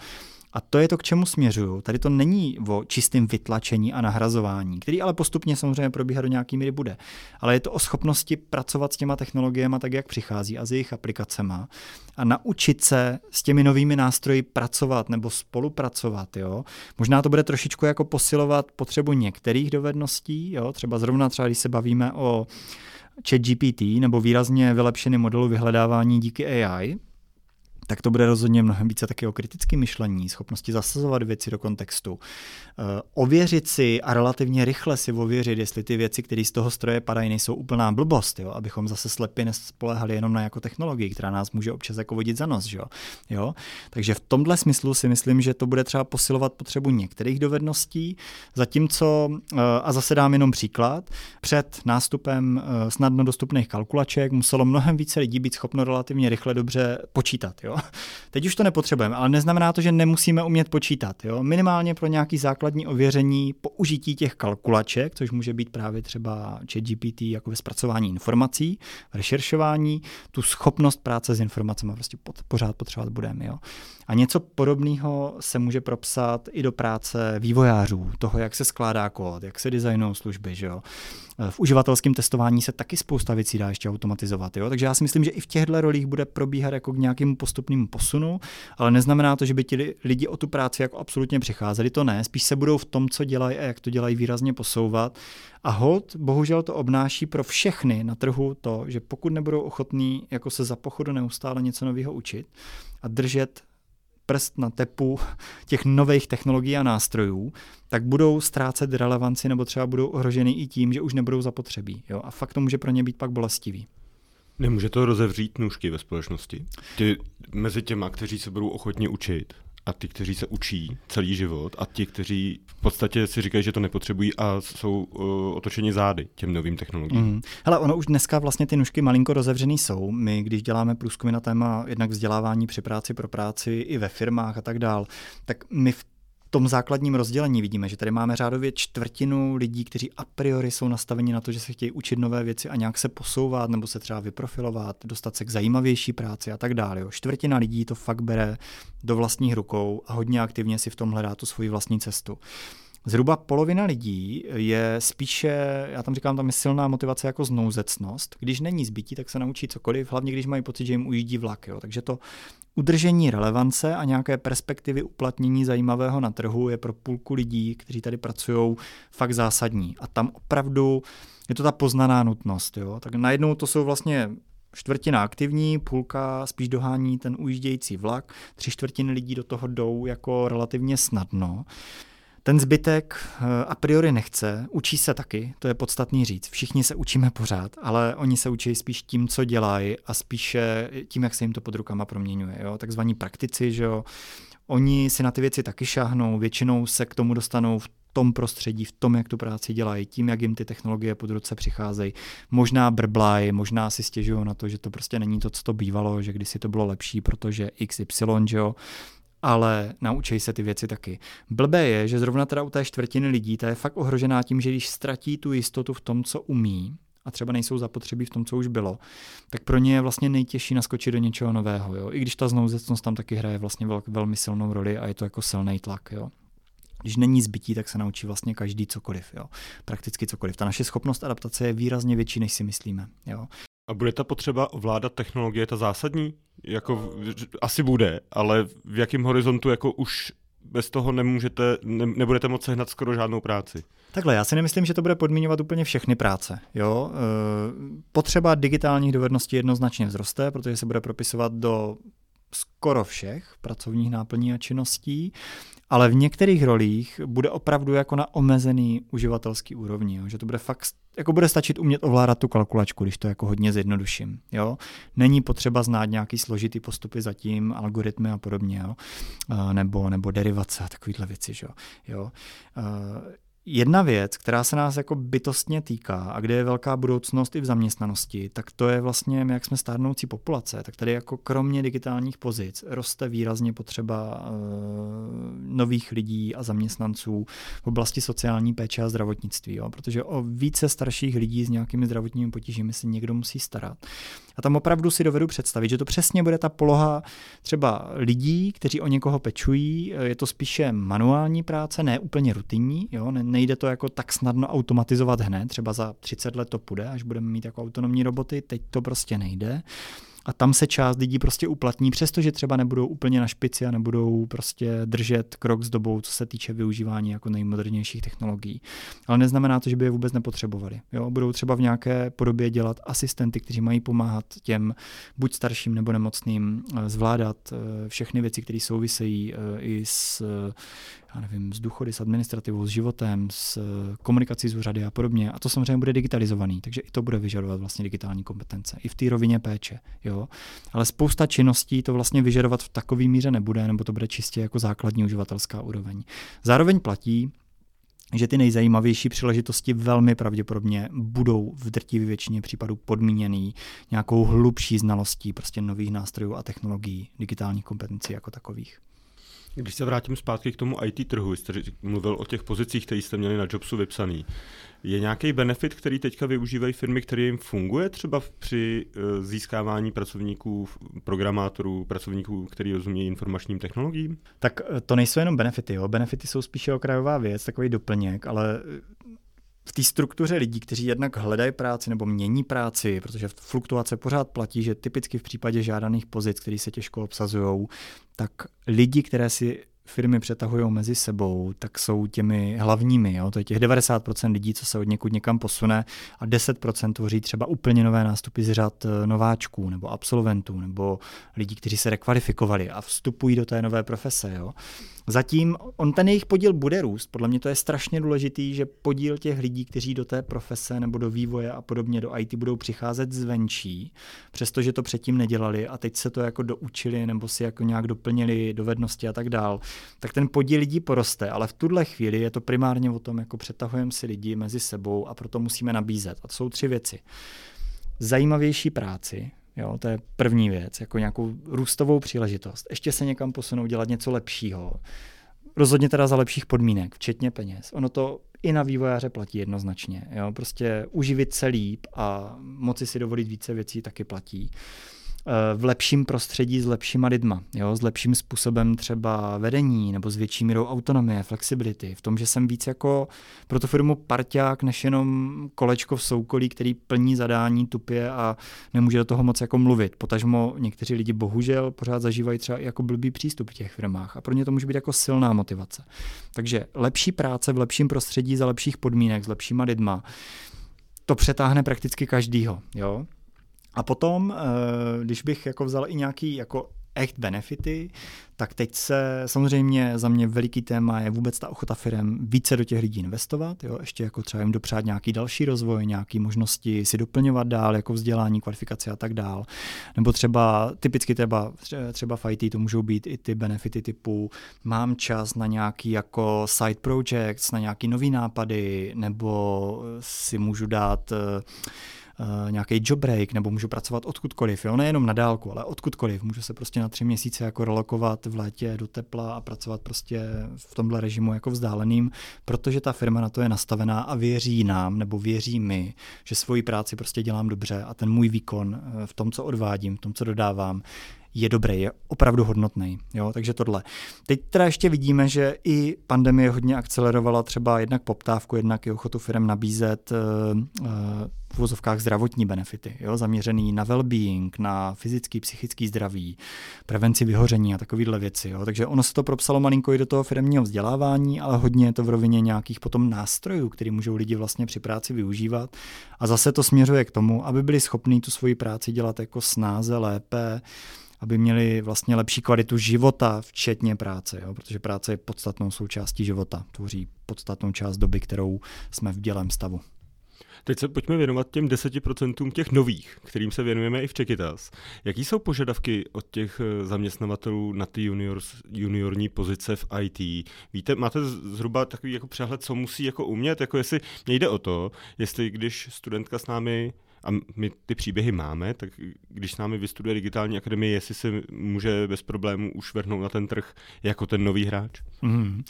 A to je to, k čemu směřuju. Tady to není o čistém vytlačení a nahrazování, který ale postupně samozřejmě probíhá do nějaký míry bude. Ale je to o schopnosti pracovat s těma technologiemi tak, jak přichází a s jejich aplikacema a naučit se s těmi novými nástroji pracovat nebo spolupracovat. Jo? Možná to bude trošičku jako posilovat potřebu některých dovedností, jo? třeba zrovna třeba, když se bavíme o chat GPT nebo výrazně vylepšený modelu vyhledávání díky AI, tak to bude rozhodně mnohem více taky o kritickém myšlení, schopnosti zasazovat věci do kontextu, uh, ověřit si a relativně rychle si ověřit, jestli ty věci, které z toho stroje padají, nejsou úplná blbost, jo? abychom zase slepě nespolehali jenom na jako technologii, která nás může občas jako vodit za nos. Jo? Jo? Takže v tomhle smyslu si myslím, že to bude třeba posilovat potřebu některých dovedností, zatímco, uh, a zase dám jenom příklad, před nástupem uh, snadno dostupných kalkulaček muselo mnohem více lidí být schopno relativně rychle dobře počítat. Jo? Teď už to nepotřebujeme, ale neznamená to, že nemusíme umět počítat. Jo? Minimálně pro nějaký základní ověření použití těch kalkulaček, což může být právě třeba ChatGPT jako ve zpracování informací, v rešeršování, tu schopnost práce s informacemi prostě pořád potřebovat budeme. Jo? A něco podobného se může propsat i do práce vývojářů, toho, jak se skládá kód, jak se designují služby. Že jo? V uživatelském testování se taky spousta věcí dá ještě automatizovat. Jo? Takže já si myslím, že i v těchto rolích bude probíhat jako k nějakému postupnému posunu, ale neznamená to, že by ti lidi o tu práci jako absolutně přicházeli. To ne, spíš se budou v tom, co dělají a jak to dělají, výrazně posouvat. A hold, bohužel to obnáší pro všechny na trhu to, že pokud nebudou ochotní jako se za pochodu neustále něco nového učit a držet prst na tepu těch nových technologií a nástrojů, tak budou ztrácet relevanci nebo třeba budou ohroženy i tím, že už nebudou zapotřebí. Jo? A fakt to může pro ně být pak bolestivý. Nemůže to rozevřít nůžky ve společnosti? Ty, mezi těma, kteří se budou ochotně učit a ty, kteří se učí celý život a ti, kteří v podstatě si říkají, že to nepotřebují a jsou uh, otočeni zády těm novým technologiím. Mm. Hele, ono už dneska vlastně ty nůžky malinko rozevřený jsou. My, když děláme průzkumy na téma jednak vzdělávání při práci pro práci i ve firmách a tak dál, tak my v tom základním rozdělení vidíme, že tady máme řádově čtvrtinu lidí, kteří a priori jsou nastaveni na to, že se chtějí učit nové věci a nějak se posouvat nebo se třeba vyprofilovat, dostat se k zajímavější práci a tak dále. Čtvrtina lidí to fakt bere do vlastních rukou a hodně aktivně si v tom hledá tu svoji vlastní cestu. Zhruba polovina lidí je spíše, já tam říkám, tam je silná motivace jako znouzecnost. Když není zbytí, tak se naučí cokoliv, hlavně když mají pocit, že jim ujíždí vlak. Jo. Takže to udržení relevance a nějaké perspektivy uplatnění zajímavého na trhu je pro půlku lidí, kteří tady pracují, fakt zásadní. A tam opravdu je to ta poznaná nutnost. Jo. Tak najednou to jsou vlastně čtvrtina aktivní, půlka spíš dohání ten ujíždějící vlak, tři čtvrtiny lidí do toho jdou jako relativně snadno. Ten zbytek eh, a priori nechce, učí se taky, to je podstatný říct. Všichni se učíme pořád, ale oni se učí spíš tím, co dělají a spíše tím, jak se jim to pod rukama proměňuje. Jo? Takzvaní praktici, že jo? oni si na ty věci taky šáhnou, většinou se k tomu dostanou v tom prostředí, v tom, jak tu práci dělají, tím, jak jim ty technologie pod ruce přicházejí. Možná brblají, možná si stěžují na to, že to prostě není to, co to bývalo, že kdysi to bylo lepší, protože XY, že jo, ale naučí se ty věci taky. Blbé je, že zrovna teda u té čtvrtiny lidí ta je fakt ohrožená tím, že když ztratí tu jistotu v tom, co umí, a a třeba nejsou zapotřebí v tom, co už bylo, tak pro ně je vlastně nejtěžší naskočit do něčeho nového. Jo? I když ta znouzecnost tam taky hraje vlastně vel, velmi silnou roli a je to jako silný tlak. Jo? Když není zbytí, tak se naučí vlastně každý cokoliv, jo. Prakticky cokoliv. Ta naše schopnost adaptace je výrazně větší, než si myslíme, jo. A bude ta potřeba ovládat technologie ta zásadní? Jako, asi bude, ale v jakém horizontu jako už bez toho nemůžete, ne, nebudete moci sehnat skoro žádnou práci. Takhle, já si nemyslím, že to bude podmiňovat úplně všechny práce. Jo? E, potřeba digitálních dovedností jednoznačně vzroste, protože se bude propisovat do skoro všech pracovních náplní a činností, ale v některých rolích bude opravdu jako na omezený uživatelský úrovni, jo? že to bude fakt, jako bude stačit umět ovládat tu kalkulačku, když to jako hodně zjednoduším. Jo? Není potřeba znát nějaký složitý postupy zatím, algoritmy a podobně, jo? nebo, nebo derivace a takovéhle věci. Že jo? Jo? Jedna věc, která se nás jako bytostně týká a kde je velká budoucnost i v zaměstnanosti, tak to je vlastně, jak jsme stárnoucí populace, tak tady jako kromě digitálních pozic roste výrazně potřeba uh, nových lidí a zaměstnanců v oblasti sociální péče a zdravotnictví, jo? protože o více starších lidí s nějakými zdravotními potížemi se někdo musí starat. A tam opravdu si dovedu představit, že to přesně bude ta poloha třeba lidí, kteří o někoho pečují, je to spíše manuální práce, ne úplně rutinní, jo? Nejde to jako tak snadno automatizovat hned, třeba za 30 let to půjde, až budeme mít jako autonomní roboty, teď to prostě nejde a tam se část lidí prostě uplatní, přestože třeba nebudou úplně na špici a nebudou prostě držet krok s dobou, co se týče využívání jako nejmodernějších technologií. Ale neznamená to, že by je vůbec nepotřebovali. Jo? Budou třeba v nějaké podobě dělat asistenty, kteří mají pomáhat těm buď starším nebo nemocným eh, zvládat eh, všechny věci, které souvisejí eh, i s já nevím, s důchody, s administrativou, s životem, s komunikací s úřady a podobně. A to samozřejmě bude digitalizovaný, takže i to bude vyžadovat vlastně digitální kompetence. I v té rovině péče. Jo? Ale spousta činností to vlastně vyžadovat v takové míře nebude, nebo to bude čistě jako základní uživatelská úroveň. Zároveň platí, že ty nejzajímavější příležitosti velmi pravděpodobně budou v drtivé většině případů podmíněný nějakou hlubší znalostí prostě nových nástrojů a technologií, digitálních kompetencí jako takových. Když se vrátím zpátky k tomu IT trhu, jste mluvil o těch pozicích, které jste měli na Jobsu vypsaný. Je nějaký benefit, který teďka využívají firmy, který jim funguje třeba při eh, získávání pracovníků, programátorů, pracovníků, který rozumějí informačním technologiím? Tak eh, to nejsou jenom benefity. Jo. Benefity jsou spíše okrajová věc, takový doplněk, ale v té struktuře lidí, kteří jednak hledají práci nebo mění práci, protože fluktuace pořád platí, že typicky v případě žádaných pozic, které se těžko obsazují, tak lidi, které si firmy přetahují mezi sebou, tak jsou těmi hlavními. Jo? To je těch 90% lidí, co se od někud někam posune a 10% tvoří třeba úplně nové nástupy z řad eh, nováčků nebo absolventů nebo lidí, kteří se rekvalifikovali a vstupují do té nové profese. Jo? Zatím on ten jejich podíl bude růst. Podle mě to je strašně důležitý, že podíl těch lidí, kteří do té profese nebo do vývoje a podobně do IT budou přicházet zvenčí, přestože to předtím nedělali a teď se to jako doučili nebo si jako nějak doplnili dovednosti a tak dál, tak ten podíl lidí poroste. Ale v tuhle chvíli je to primárně o tom, jako přetahujeme si lidi mezi sebou a proto musíme nabízet. A to jsou tři věci. Zajímavější práci, Jo, to je první věc, jako nějakou růstovou příležitost. Ještě se někam posunout, dělat něco lepšího. Rozhodně teda za lepších podmínek, včetně peněz. Ono to i na vývojáře platí jednoznačně. Jo? Prostě uživit se líp a moci si dovolit více věcí taky platí. Eh, v lepším prostředí s lepšíma lidma, jo, s lepším způsobem třeba vedení nebo s větší mírou autonomie, flexibility, v tom, že jsem víc jako pro tu firmu parťák, než jenom kolečko v soukolí, který plní zadání tupě a nemůže do toho moc jako mluvit. Potažmo někteří lidi bohužel pořád zažívají třeba jako blbý přístup v těch firmách a pro ně to může být jako silná motivace. Takže lepší práce v lepším prostředí za lepších podmínek s lepšíma lidma, to přetáhne prakticky každýho. Jo? A potom, eh, když bych jako vzal i nějaký jako echt benefity, tak teď se samozřejmě za mě veliký téma je vůbec ta ochota firm více do těch lidí investovat, jo, ještě jako třeba jim dopřát nějaký další rozvoj, nějaké možnosti si doplňovat dál, jako vzdělání, kvalifikace a tak dál. Nebo třeba typicky třeba, třeba v IT to můžou být i ty benefity typu mám čas na nějaký jako side projects, na nějaký nový nápady, nebo si můžu dát uh, uh, nějaký job break, nebo můžu pracovat odkudkoliv, jo, nejenom na dálku, ale odkudkoliv. Můžu se prostě na tři měsíce jako relokovat v létě do tepla a pracovat prostě v tomhle režimu jako vzdáleným, protože ta firma na to je nastavená a věří nám, nebo věří mi, že svoji práci prostě dělám dobře a ten můj výkon eh, v tom, co odvádím, v tom, co dodávám, je dobrý, je opravdu hodnotný. Jo? Takže tohle. Teď teda ještě vidíme, že i pandemie hodně akcelerovala třeba jednak poptávku, jednak i ochotu firm nabízet uh, uh, v vozovkách zdravotní benefity, jo? zaměřený na well-being, na fyzický, psychický zdraví, prevenci vyhoření a takovéhle věci. Jo? Takže ono se to propsalo malinko i do toho firmního vzdělávání, ale hodně je to v rovině nějakých potom nástrojů, které můžou lidi vlastně při práci využívat. A zase to směřuje k tomu, aby byli schopní tu svoji práci dělat jako snáze, lépe, aby měli vlastně lepší kvalitu života, včetně práce, jo? protože práce je podstatnou součástí života, tvoří podstatnou část doby, kterou jsme v dělém stavu. Teď se pojďme věnovat těm 10% těch nových, kterým se věnujeme i v Čekytas. Jaký jsou požadavky od těch eh, zaměstnavatelů na ty junior, juniorní pozice v IT? Víte, máte zhruba takový jako přehled, co musí jako umět? Jako jestli mě jde o to, jestli když studentka s námi a my ty příběhy máme, tak když s námi vystuduje digitální akademie, jestli se může bez problémů už vrhnout na ten trh jako ten nový hráč? Mm.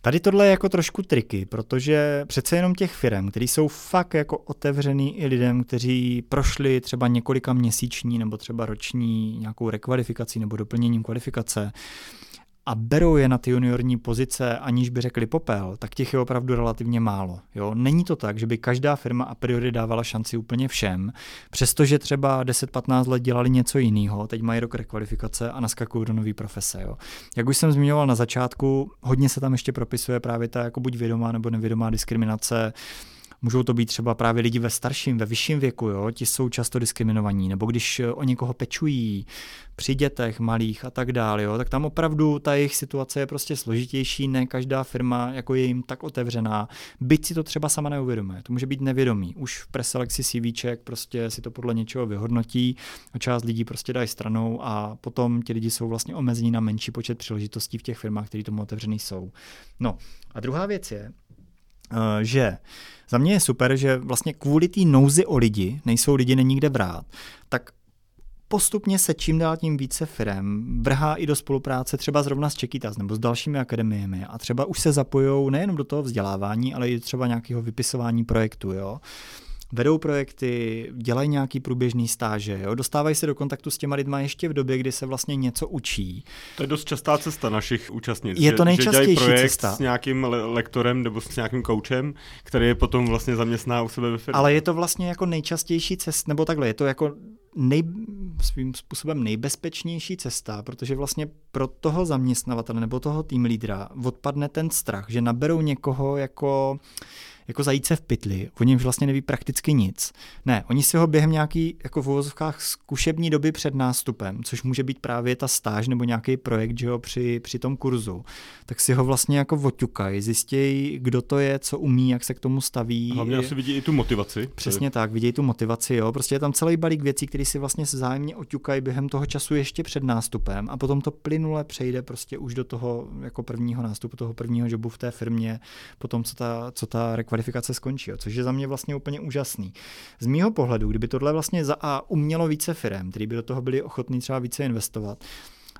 Tady tohle je jako trošku triky, protože přece jenom těch firm, které jsou fakt jako otevřený i lidem, kteří prošli třeba několika měsíční nebo třeba roční nějakou rekvalifikací nebo doplněním kvalifikace, a berou je na ty juniorní pozice, aniž by řekli popel, tak těch je opravdu relativně málo. Jo? Není to tak, že by každá firma a priori dávala šanci úplně všem, přestože třeba 10-15 let dělali něco jiného, teď mají rok rekvalifikace a naskakují do nové profese. Jo? Jak už jsem zmiňoval na začátku, hodně se tam ještě propisuje právě ta jako buď vědomá nebo nevědomá diskriminace, Můžou to být třeba právě lidi ve starším, ve vyšším věku, jo? ti jsou často diskriminovaní, nebo když eh, o někoho pečují, při dětech malých a tak dále, jo? tak tam opravdu ta jejich situace je prostě složitější, ne každá firma jako je jim tak otevřená, byť si to třeba sama neuvědomuje, to může být nevědomý, už v preselekci CVček prostě si to podle něčeho vyhodnotí a část lidí prostě dají stranou a potom ti lidi jsou vlastně omezení na menší počet příležitostí v těch firmách, které tomu otevřený jsou. No a druhá věc je, že za mě je super, že vlastně kvůli té nouzi o lidi, nejsou lidi, není kde brát, tak postupně se čím dál tím více firm vrhá i do spolupráce třeba zrovna s Čekytas nebo s dalšími akademiemi a třeba už se zapojou nejenom do toho vzdělávání, ale i třeba nějakého vypisování projektu. Jo? Vedou projekty, dělají nějaký průběžný stáže, jo? dostávají se do kontaktu s těma lidma ještě v době, kdy se vlastně něco učí. To je dost častá cesta našich účastnic. Je to nejčastější že projekt cesta. s nějakým le- lektorem nebo s nějakým koučem, který je potom vlastně zaměstná u sebe ve firmě. Ale je to vlastně jako nejčastější cesta, nebo takhle, je to jako nej, svým způsobem nejbezpečnější cesta, protože vlastně pro toho zaměstnavatele nebo toho tým lídra odpadne ten strach, že naberou někoho jako jako zajíce v pytli, o němž vlastně neví prakticky nic. Ne, oni si ho během nějaký jako v uvozovkách zkušební doby před nástupem, což může být právě ta stáž nebo nějaký projekt, že jo, při, při tom kurzu, tak si ho vlastně jako oťukají, zjistějí, kdo to je, co umí, jak se k tomu staví. Hlavně asi vidí i tu motivaci. Přesně tak, vidějí tu motivaci, jo. Prostě je tam celý balík věcí, které si vlastně zájemně oťukají během toho času ještě před nástupem a potom to plynule přejde prostě už do toho jako prvního nástupu, toho prvního jobu v té firmě, potom co ta, co ta kvalifikace skončí, jo, což je za mě vlastně úplně úžasný. Z mýho pohledu, kdyby tohle vlastně za A umělo více firm, který by do toho byli ochotní třeba více investovat,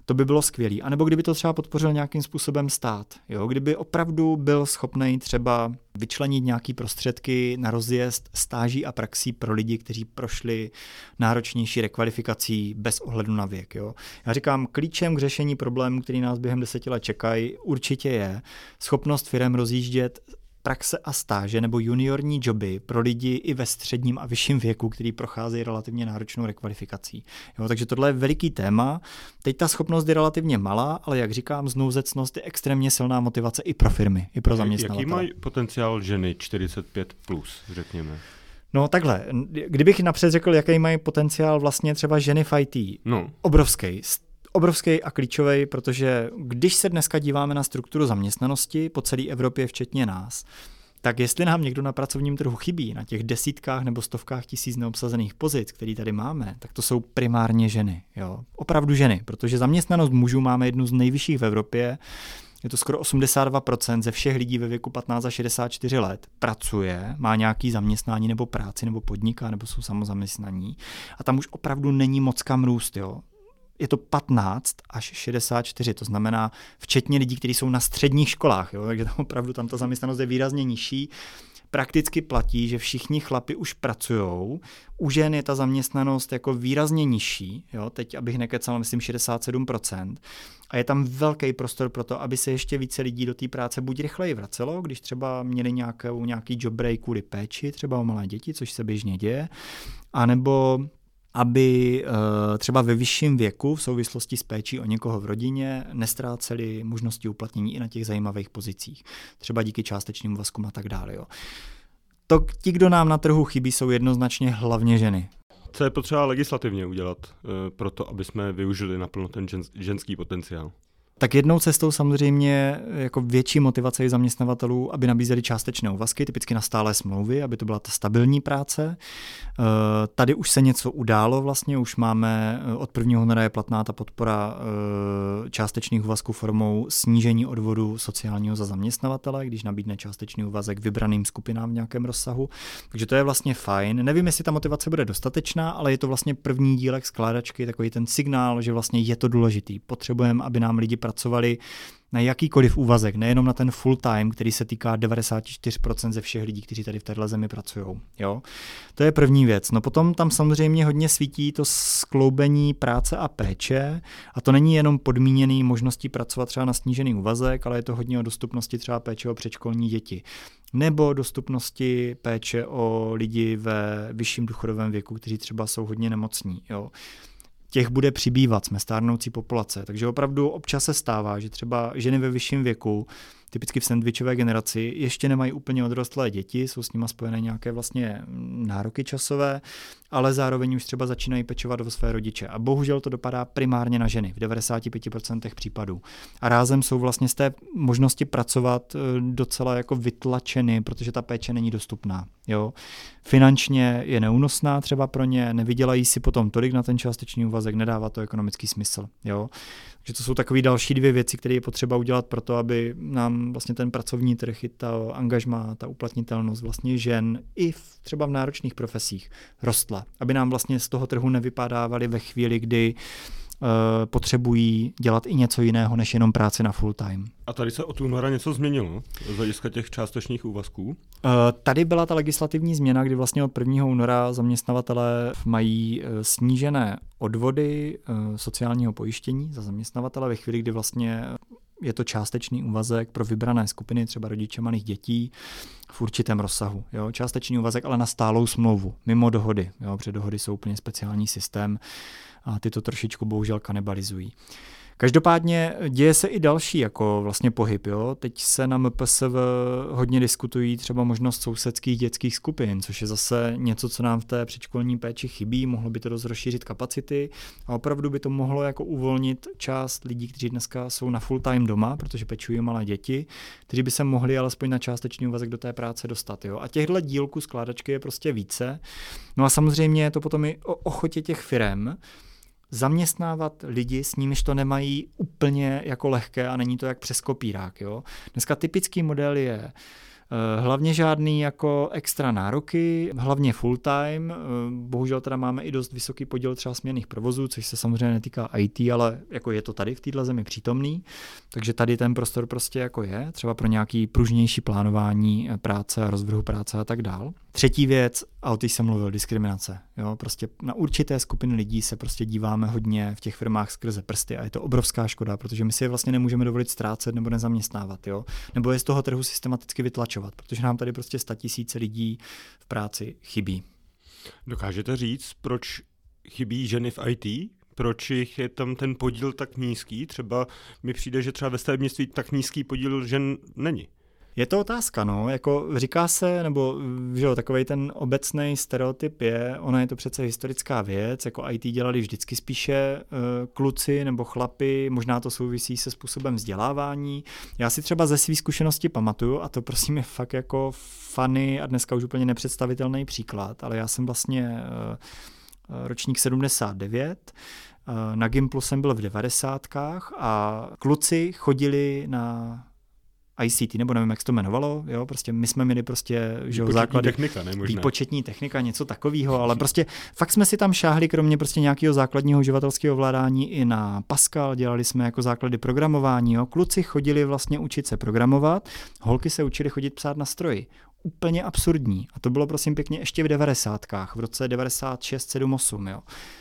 to by bylo skvělé. A nebo kdyby to třeba podpořil nějakým způsobem stát. Jo? Kdyby opravdu byl schopný třeba vyčlenit nějaké prostředky na rozjezd stáží a praxí pro lidi, kteří prošli náročnější rekvalifikací bez ohledu na věk. Jo? Já říkám, klíčem k řešení problémů, který nás během deseti let čekají, určitě je schopnost firm rozjíždět praxe a stáže nebo juniorní joby pro lidi i ve středním a vyšším věku, který procházejí relativně náročnou rekvalifikací. Jo, takže tohle je veliký téma. Teď ta schopnost je relativně malá, ale jak říkám, znouzecnost je extrémně silná motivace i pro firmy, i pro zaměstnavatele. Jaký mají potenciál ženy 45+, plus, řekněme? No takhle, kdybych napřed řekl, jaký mají potenciál vlastně třeba ženy v IT, no. obrovský obrovský a klíčový, protože když se dneska díváme na strukturu zaměstnanosti po celé Evropě, včetně nás, tak jestli nám někdo na pracovním trhu chybí, na těch desítkách nebo stovkách tisíc neobsazených pozic, které tady máme, tak to jsou primárně ženy. Jo? Opravdu ženy, protože zaměstnanost mužů máme jednu z nejvyšších v Evropě je to skoro 82% ze všech lidí ve věku 15 a 64 let pracuje, má nějaký zaměstnání nebo práci nebo podniká nebo jsou samozaměstnaní a tam už opravdu není moc kam růst. Jo je to 15 až 64, to znamená včetně lidí, kteří jsou na středních školách, jo, takže tam opravdu tam ta zaměstnanost je výrazně nižší. Prakticky platí, že všichni chlapi už pracují, u žen je ta zaměstnanost jako výrazně nižší, jo, teď abych nekecal, myslím 67%, a je tam velký prostor pro to, aby se ještě více lidí do té práce buď rychleji vracelo, když třeba měli nějakou, nějaký job break kvůli péči, třeba o malé děti, což se běžně děje, anebo aby eh, třeba ve vyšším věku v souvislosti s péčí o někoho v rodině nestráceli možnosti uplatnění i na těch zajímavých pozicích, třeba díky částečným vazkům a tak dále. Jo. To ti, kdo nám na trhu chybí, jsou jednoznačně hlavně ženy. Co je potřeba legislativně udělat eh, pro to, aby jsme využili naplno ten ženský potenciál? Tak jednou cestou samozřejmě jako větší motivace je zaměstnavatelů, aby nabízeli částečné úvazky, typicky na stálé smlouvy, aby to byla ta stabilní práce. Eh, tady už se něco událo vlastně, už máme eh, od 1. února je platná ta podpora eh, částečných úvazků formou snížení odvodu sociálního za zaměstnavatele, když nabídne částečný úvazek vybraným skupinám v nějakém rozsahu. Takže to je vlastně fajn. Nevím, jestli ta motivace bude dostatečná, ale je to vlastně první dílek skládačky, takový ten signál, že vlastně je to důležitý. Potřebujeme, aby nám lidi pracovali na jakýkoliv úvazek, nejenom na ten full time, který se týká 94% ze všech lidí, kteří tady v téhle zemi pracují. Jo? To je první věc. No potom tam samozřejmě hodně svítí to skloubení práce a péče a to není jenom podmíněný možností pracovat třeba na snížený úvazek, ale je to hodně o dostupnosti třeba péče o předškolní děti nebo dostupnosti péče o lidi ve vyšším důchodovém věku, kteří třeba jsou hodně nemocní. Jo těch bude přibývat, jsme stárnoucí populace. Takže opravdu občas se stává, že třeba ženy ve vyšším věku typicky v sandvičové generaci, ještě nemají úplně odrostlé děti, jsou s nimi spojené nějaké vlastně nároky časové, ale zároveň už třeba začínají pečovat o své rodiče. A bohužel to dopadá primárně na ženy v 95% případů. A rázem jsou vlastně z té možnosti pracovat eh, docela jako vytlačeny, protože ta péče není dostupná. Jo? Finančně je neúnosná třeba pro ně, nevydělají si potom tolik na ten částečný úvazek, nedává to ekonomický smysl. Jo? že to jsou takové další dvě věci, které je potřeba udělat pro to, aby nám vlastně ten pracovní trh i ta angažma, ta uplatnitelnost vlastně žen i v, třeba v náročných profesích rostla. Aby nám vlastně z toho trhu nevypadávali ve chvíli, kdy uh, potřebují dělat i něco jiného, než jenom práci na full time. A tady se od února něco změnilo z hlediska těch částečných úvazků? Uh, tady byla ta legislativní změna, kdy vlastně od 1. února zaměstnavatele mají uh, snížené odvody sociálního pojištění za zaměstnavatele ve chvíli, kdy vlastně je to částečný úvazek pro vybrané skupiny, třeba rodiče malých dětí v určitém rozsahu. Jo? Částečný úvazek, ale na stálou smlouvu, mimo dohody, jo? protože dohody jsou úplně speciální systém a ty to trošičku bohužel kanibalizují. Každopádně děje se i další jako vlastně pohyb. Jo? Teď se na MPSV hodně diskutují třeba možnost sousedských dětských skupin, což je zase něco, co nám v té předškolní péči chybí. Mohlo by to dost rozšířit kapacity a opravdu by to mohlo jako uvolnit část lidí, kteří dneska jsou na full time doma, protože pečují malé děti, kteří by se mohli alespoň na částečný úvazek do té práce dostat. Jo? A těchto dílků skládačky je prostě více. No a samozřejmě je to potom i o ochotě těch firm, zaměstnávat lidi, s nimiž to nemají úplně jako lehké a není to jak přes kopírák. Jo? Dneska typický model je Eh, hlavně žádný jako extra nároky, hlavně full time. Eh, bohužel teda máme i dost vysoký podíl třeba směrných provozů, což se samozřejmě netýká IT, ale jako je to tady v této zemi přítomný. Takže tady ten prostor prostě jako je, třeba pro nějaký pružnější plánování eh, práce a rozvrhu práce a tak dál. Třetí věc, a o té jsem mluvil, diskriminace. Jo, prostě na určité skupiny lidí se prostě díváme hodně v těch firmách skrze prsty a je to obrovská škoda, protože my si je vlastně nemůžeme dovolit ztrácet nebo nezaměstnávat, jo? nebo je z toho trhu systematicky vytlačovat, protože nám tady prostě tisíce lidí v práci chybí. Dokážete říct, proč chybí ženy v IT? Proč jich je tam ten podíl tak nízký? Třeba mi přijde, že třeba ve stavebnictví tak nízký podíl žen není. Je to otázka, no, jako říká se, nebo že jo, takový ten obecný stereotyp je, ona je to přece historická věc, jako IT dělali vždycky spíše uh, kluci nebo chlapy, možná to souvisí se způsobem vzdělávání. Já si třeba ze své zkušenosti pamatuju, a to prosím je fakt jako funny a dneska už úplně nepředstavitelný příklad, ale já jsem vlastně uh, ročník 79, Na Gimplu jsem byl v devadesátkách a kluci chodili na ICT, nebo nevím, jak se to jmenovalo, jo, prostě my jsme měli prostě, že jo, základy. technika, ne, možná. Výpočetní technika, něco takového, ale prostě fakt jsme si tam šáhli, kromě prostě nějakého základního uživatelského ovládání i na Pascal, dělali jsme jako základy programování, jo. Kluci chodili vlastně učit se programovat, holky se učili chodit psát na stroji úplně absurdní. A to bylo prosím pěkně ještě v devadesátkách, v roce 96, 7, 8, jo.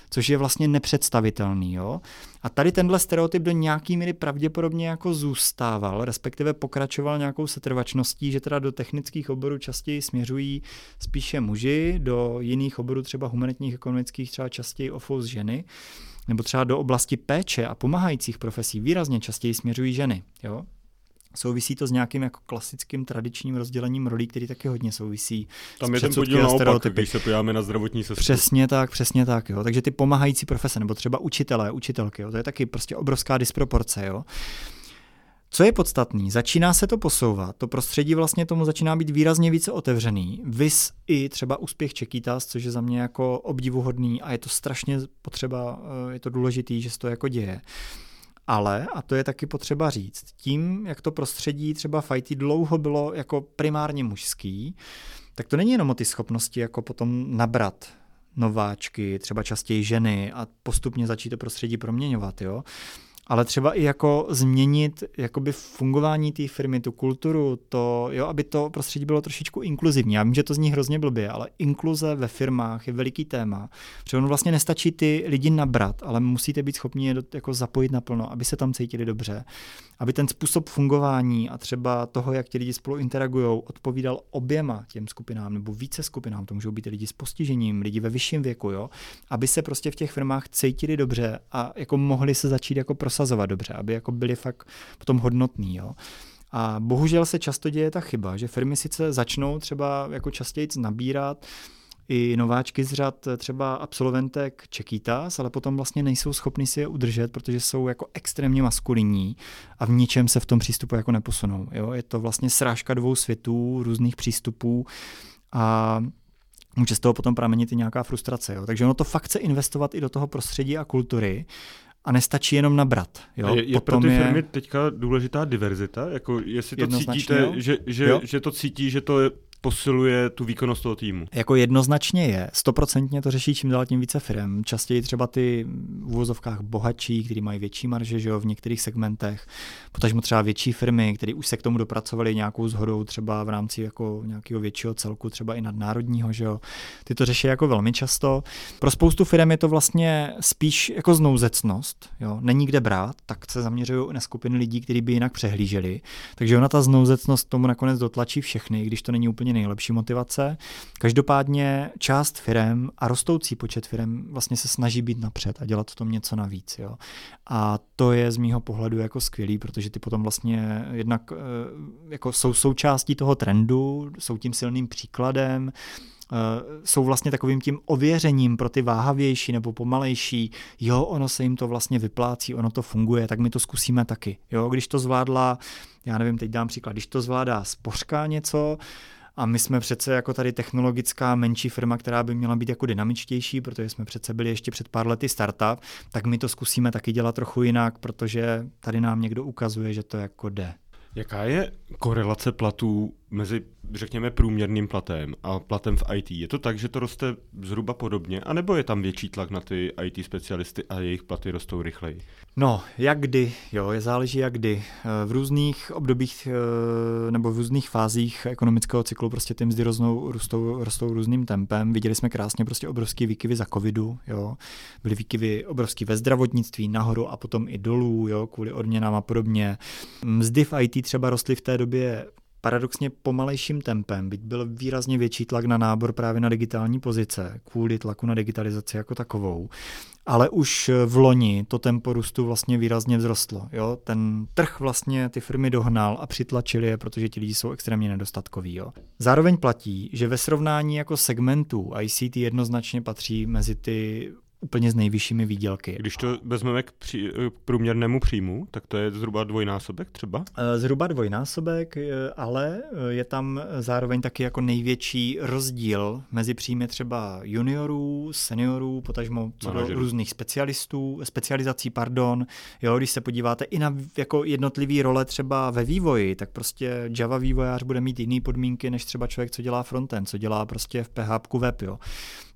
Což je vlastně nepředstavitelný, jo. A tady tenhle stereotyp do nějaký míry pravděpodobně jako zůstával, respektive pokračoval nějakou setrvačností, že teda do technických oborů častěji směřují spíše muži, do jiných oborů třeba humanitních, ekonomických třeba častěji ofous ženy nebo třeba do oblasti péče a pomáhajících profesí výrazně častěji směřují ženy. Jo? Souvisí to s nějakým jako klasickým tradičním rozdělením rolí, který taky hodně souvisí. Tam je ten podíl naopak, když se podíváme na zdravotní sestru. Přesně tak, přesně tak. Jo. Takže ty pomáhající profese, nebo třeba učitelé, učitelky, jo. to je taky prostě obrovská disproporce. Jo. Co je podstatný? Začíná se to posouvat, to prostředí vlastně tomu začíná být výrazně více otevřený. Vys i třeba úspěch Čekýtas, což je za mě jako obdivuhodný a je to strašně potřeba, eh, je to důležitý, že se to jako děje. Ale, a to je taky potřeba říct, tím, jak to prostředí třeba IT dlouho bylo jako primárně mužský, tak to není jenom o ty schopnosti jako potom nabrat nováčky, třeba častěji ženy a postupně začít to prostředí proměňovat, jo ale třeba i jako změnit jakoby fungování té firmy, tu kulturu, to, jo, aby to prostředí bylo trošičku inkluzivní. Já vím, že to zní hrozně blbě, ale inkluze ve firmách je veliký téma. Protože ono vlastně nestačí ty lidi nabrat, ale musíte být schopni je do, jako zapojit naplno, aby se tam cítili dobře. Aby ten způsob fungování a třeba toho, jak ti lidi spolu interagují, odpovídal oběma těm skupinám nebo více skupinám. To můžou být lidi s postižením, lidi ve vyšším věku, jo? aby se prostě v těch firmách cítili dobře a jako mohli se začít jako prosazovat dobře, aby jako byli fakt potom hodnotní. Jo? A bohužel se často děje ta chyba, že firmy sice začnou třeba jako častěji nabírat i nováčky z řad třeba absolventek Čekýtas, ale potom vlastně nejsou schopni si je udržet, protože jsou jako extrémně maskulinní a v ničem se v tom přístupu jako neposunou. Jo? Je to vlastně srážka dvou světů, různých přístupů a může z toho potom pramenit i nějaká frustrace. Jo? Takže ono to fakt chce investovat i do toho prostředí a kultury, a nestačí jenom nabrat. Jo? Je, je pro ty firmy je... teďka důležitá diverzita? Jako jestli to cítíte, že, že, že to cítí, že to je posiluje tu výkonnost toho týmu? Jako jednoznačně je. Stoprocentně to řeší čím dál tím více firm. Častěji třeba ty v úvozovkách bohatší, kteří mají větší marže že jo, v některých segmentech, potažmo třeba větší firmy, které už se k tomu dopracovali nějakou zhodou třeba v rámci jako nějakého většího celku, třeba i nadnárodního. Že jo. Ty to řeší jako velmi často. Pro spoustu firm je to vlastně spíš jako znouzecnost. Jo. Není kde brát, tak se zaměřují na skupiny lidí, kteří by jinak přehlíželi. Takže ona ta znouzecnost tomu nakonec dotlačí všechny, když to není úplně nejlepší motivace. Každopádně část firm a rostoucí počet firm vlastně se snaží být napřed a dělat v tom něco navíc. Jo. A to je z mýho pohledu jako skvělý, protože ty potom vlastně jednak eh, jako jsou součástí toho trendu, jsou tím silným příkladem, Uh, jsou vlastně takovým tím ověřením pro ty váhavější nebo pomalejší, jo, ono se jim to vlastně vyplácí, ono to funguje, tak my to zkusíme taky. Jo, když to zvládla, já nevím, teď dám příklad, když to zvládá spořka něco, a my jsme přece jako tady technologická menší firma, která by měla být jako dynamičtější, protože jsme přece byli ještě před pár lety startup, tak my to zkusíme taky dělat trochu jinak, protože tady nám někdo ukazuje, že to jako jde. Jaká je korelace platů mezi, řekněme, průměrným platem a platem v IT? Je to tak, že to roste zhruba podobně, anebo je tam větší tlak na ty IT specialisty a jejich platy rostou rychleji? No, jak kdy, jo, je záleží jak kdy. V různých obdobích eh, nebo v různých fázích ekonomického cyklu prostě ty mzdy rostou, rostou, rostou různým tempem. Viděli jsme krásně prostě obrovský výkyvy za covidu, jo. Byly výkyvy obrovský ve zdravotnictví nahoru a potom i dolů, jo, kvůli odměnám a podobně. Mzdy v IT třeba rostly v té době paradoxně pomalejším tempem, byť byl výrazně větší tlak na nábor právě na digitální pozice, kvůli tlaku na digitalizaci jako takovou. Ale už v loni to tempo růstu vlastně výrazně vzrostlo. Jo? Ten trh vlastně ty firmy dohnal a přitlačili je, protože ti lidi jsou extrémně nedostatkoví. Jo? Zároveň platí, že ve srovnání jako segmentů ICT jednoznačně patří mezi ty úplně s nejvyššími výdělky. Když to vezmeme k, při, k průměrnému příjmu, tak to je zhruba dvojnásobek třeba? Eh, zhruba dvojnásobek, eh, ale eh, je tam zároveň taky jako největší rozdíl mezi příjmy třeba juniorů, seniorů, potažmo co do různých specialistů, specializací, pardon. Jo, když se podíváte i na jako jednotlivý role třeba ve vývoji, tak prostě Java vývojář bude mít jiné podmínky než třeba člověk, co dělá frontend, co dělá prostě v PHP web. Jo.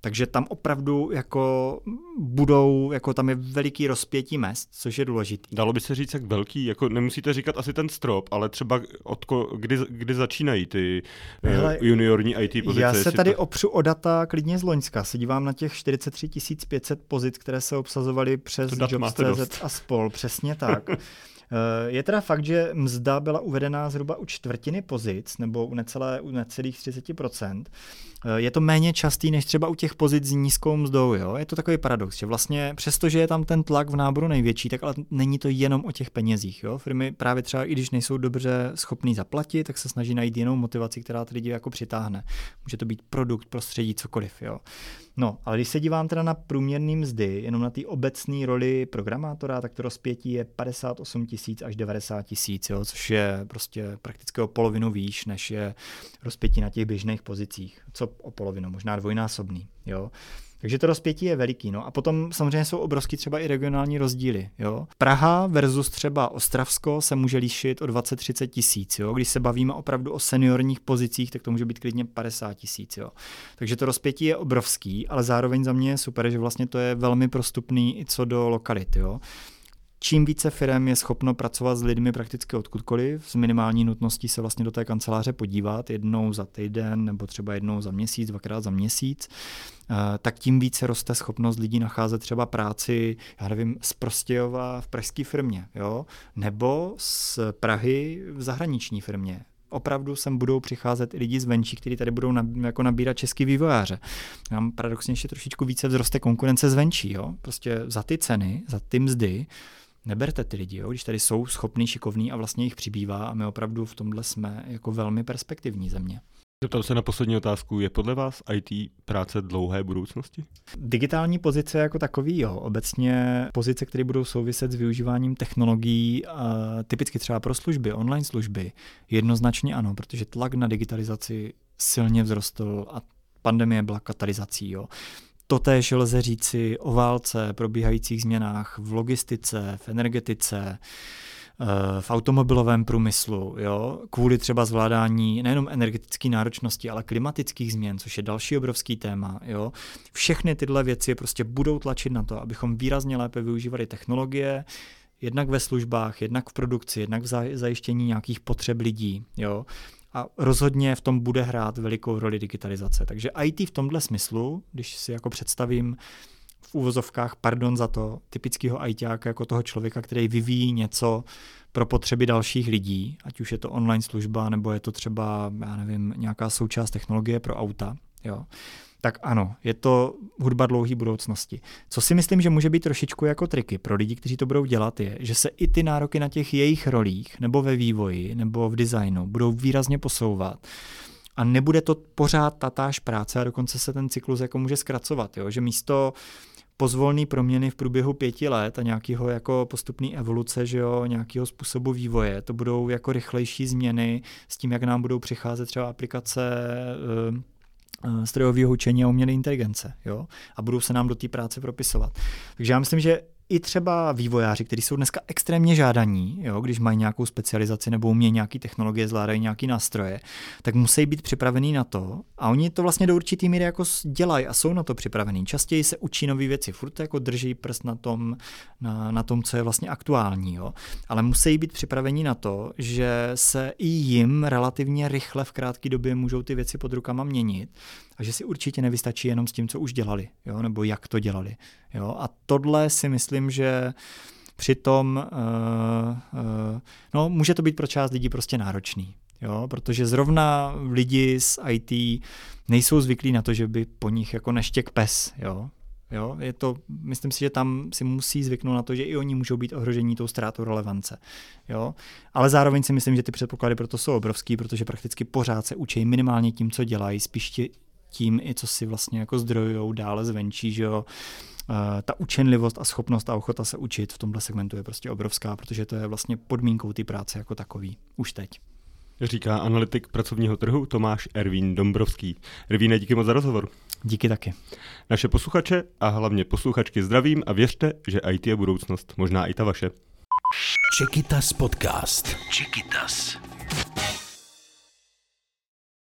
Takže tam opravdu jako budou, jako tam je veliký rozpětí mest, což je důležitý. Dalo by se říct, jak velký, jako nemusíte říkat asi ten strop, ale třeba od ko, kdy, kdy začínají ty eh, Hele, juniorní IT pozice? Já se tady to... opřu o data klidně z Loňska. Se dívám na těch 43 500 pozic, které se obsazovaly přes Jobs.cz a spol. Přesně tak. Eh, je teda fakt, že mzda byla uvedená zhruba u čtvrtiny pozic, nebo u, necelé, u necelých 30%. Eh, je to méně častý než třeba u těch pozic s nízkou mzdou. Jo? Je to takový paradox, že vlastně přestože je tam ten tlak v náboru největší, tak ale není to jenom o těch penězích. Jo? Firmy právě třeba i když nejsou dobře schopný zaplatit, tak se snaží najít jinou motivaci, která ty lidi jako přitáhne. Může to být produkt, prostředí, cokoliv. Jo? No, ale když se dívám teda na průměrný mzdy, jenom na té obecné roli programátora, tak to rozpětí je 58 tisíc až 90 tisíc, což je prostě prakticky o polovinu výš, než je rozpětí na těch běžných pozicích. Co o polovinu, možná dvojnásobný. Jo? Takže to rozpětí je veliký. No. A potom samozřejmě jsou obrovský třeba i regionální rozdíly. Jo. Praha versus třeba Ostravsko se může líšit o 20-30 tisíc. Když se bavíme opravdu o seniorních pozicích, tak to může být klidně 50 tisíc. Takže to rozpětí je obrovský, ale zároveň za mě je super, že vlastně to je velmi prostupný i co do lokalit. Jo čím více firm je schopno pracovat s lidmi prakticky odkudkoliv, s minimální nutností se vlastně do té kanceláře podívat jednou za týden nebo třeba jednou za měsíc, dvakrát za měsíc, eh, tak tím více roste schopnost lidí nacházet třeba práci, já nevím, z Prostějova v pražské firmě, jo? nebo z Prahy v zahraniční firmě, opravdu sem budou přicházet i lidi zvenčí, kteří tady budou nab, jako nabírat český vývojáře. Nám paradoxně ještě trošičku více vzroste konkurence zvenčí. Jo? Prostě za ty ceny, za ty mzdy, neberte ty lidi, jo? když tady jsou schopní, šikovní a vlastně jich přibývá a my opravdu v tomhle jsme jako velmi perspektivní země. Zeptal se na poslední otázku. Je podle vás IT práce dlouhé budoucnosti? Digitální pozice jako takový, jo. Obecně pozice, které budou souviset s využíváním technologií, typicky třeba pro služby, online služby, jednoznačně ano, protože tlak na digitalizaci silně vzrostl a pandemie byla katalyzací. Jo. Totéž lze říci o válce, probíhajících změnách v logistice, v energetice, eh, v automobilovém průmyslu, jo, kvůli třeba zvládání nejenom energetické náročnosti, ale klimatických změn, což je další obrovský téma. Jo. Všechny tyhle věci prostě budou tlačit na to, abychom výrazně lépe využívali technologie, jednak ve službách, jednak v produkci, jednak v zajištění nějakých potřeb lidí. Jo. A rozhodně v tom bude hrát velikou roli digitalizace. Takže IT v tomhle smyslu, když si jako představím v úvozovkách, pardon za to, typického ITáka jako toho člověka, který vyvíjí něco pro potřeby dalších lidí, ať už je to online služba, nebo je to třeba, já nevím, nějaká součást technologie pro auta, jo, tak ano, je to hudba dlouhé budoucnosti. Co si myslím, že může být trošičku jako triky pro lidi, kteří to budou dělat, je, že se i ty nároky na těch jejich rolích, nebo ve vývoji, nebo v designu budou výrazně posouvat. A nebude to pořád tatáž práce a dokonce se ten cyklus jako může zkracovat, jo? že místo pozvolný proměny v průběhu pěti let a nějakého jako postupný evoluce, že jo, nějakého způsobu vývoje. To budou jako rychlejší změny s tím, jak nám budou přicházet třeba aplikace Eh, strojového učení a umělé inteligence. Jo? A budou se nám do té práce propisovat. Takže já myslím, že i třeba vývojáři, kteří jsou dneska extrémně žádaní, jo, když mají nějakou specializaci nebo umějí nějaké technologie, zvládají nějaké nástroje, tak musí být připravení na to. A oni to vlastně do určitý míry jako dělají a jsou na to připravení. Častěji se učí nové věci, furt jako drží prst na tom, na, na tom, co je vlastně aktuální. Jo. Ale musí být připraveni na to, že se i jim relativně rychle v krátké době můžou ty věci pod rukama měnit a že si určitě nevystačí jenom s tím, co už dělali, jo, nebo jak to dělali. Jo. A tohle si myslím, že přitom uh, uh, no, může to být pro část lidí prostě náročný. Jo, protože zrovna lidi z IT nejsou zvyklí na to, že by po nich jako neštěk pes. Jo. Jo, je to, myslím si, že tam si musí zvyknout na to, že i oni můžou být ohrožení tou ztrátou relevance. Jo? Ale zároveň si myslím, že ty předpoklady proto jsou obrovský, protože prakticky pořád se učí minimálně tím, co dělají, spíš tím i, co si vlastně jako zdrojujou dále zvenčí, že jo ta učenlivost a schopnost a ochota se učit v tomhle segmentu je prostě obrovská, protože to je vlastně podmínkou té práce jako takový už teď. Říká analytik pracovního trhu Tomáš Ervín Dombrovský. Ervíne, díky moc za rozhovor. Díky taky. Naše posluchače a hlavně posluchačky zdravím a věřte, že IT je budoucnost, možná i ta vaše. Čekytas podcast. Čekytas.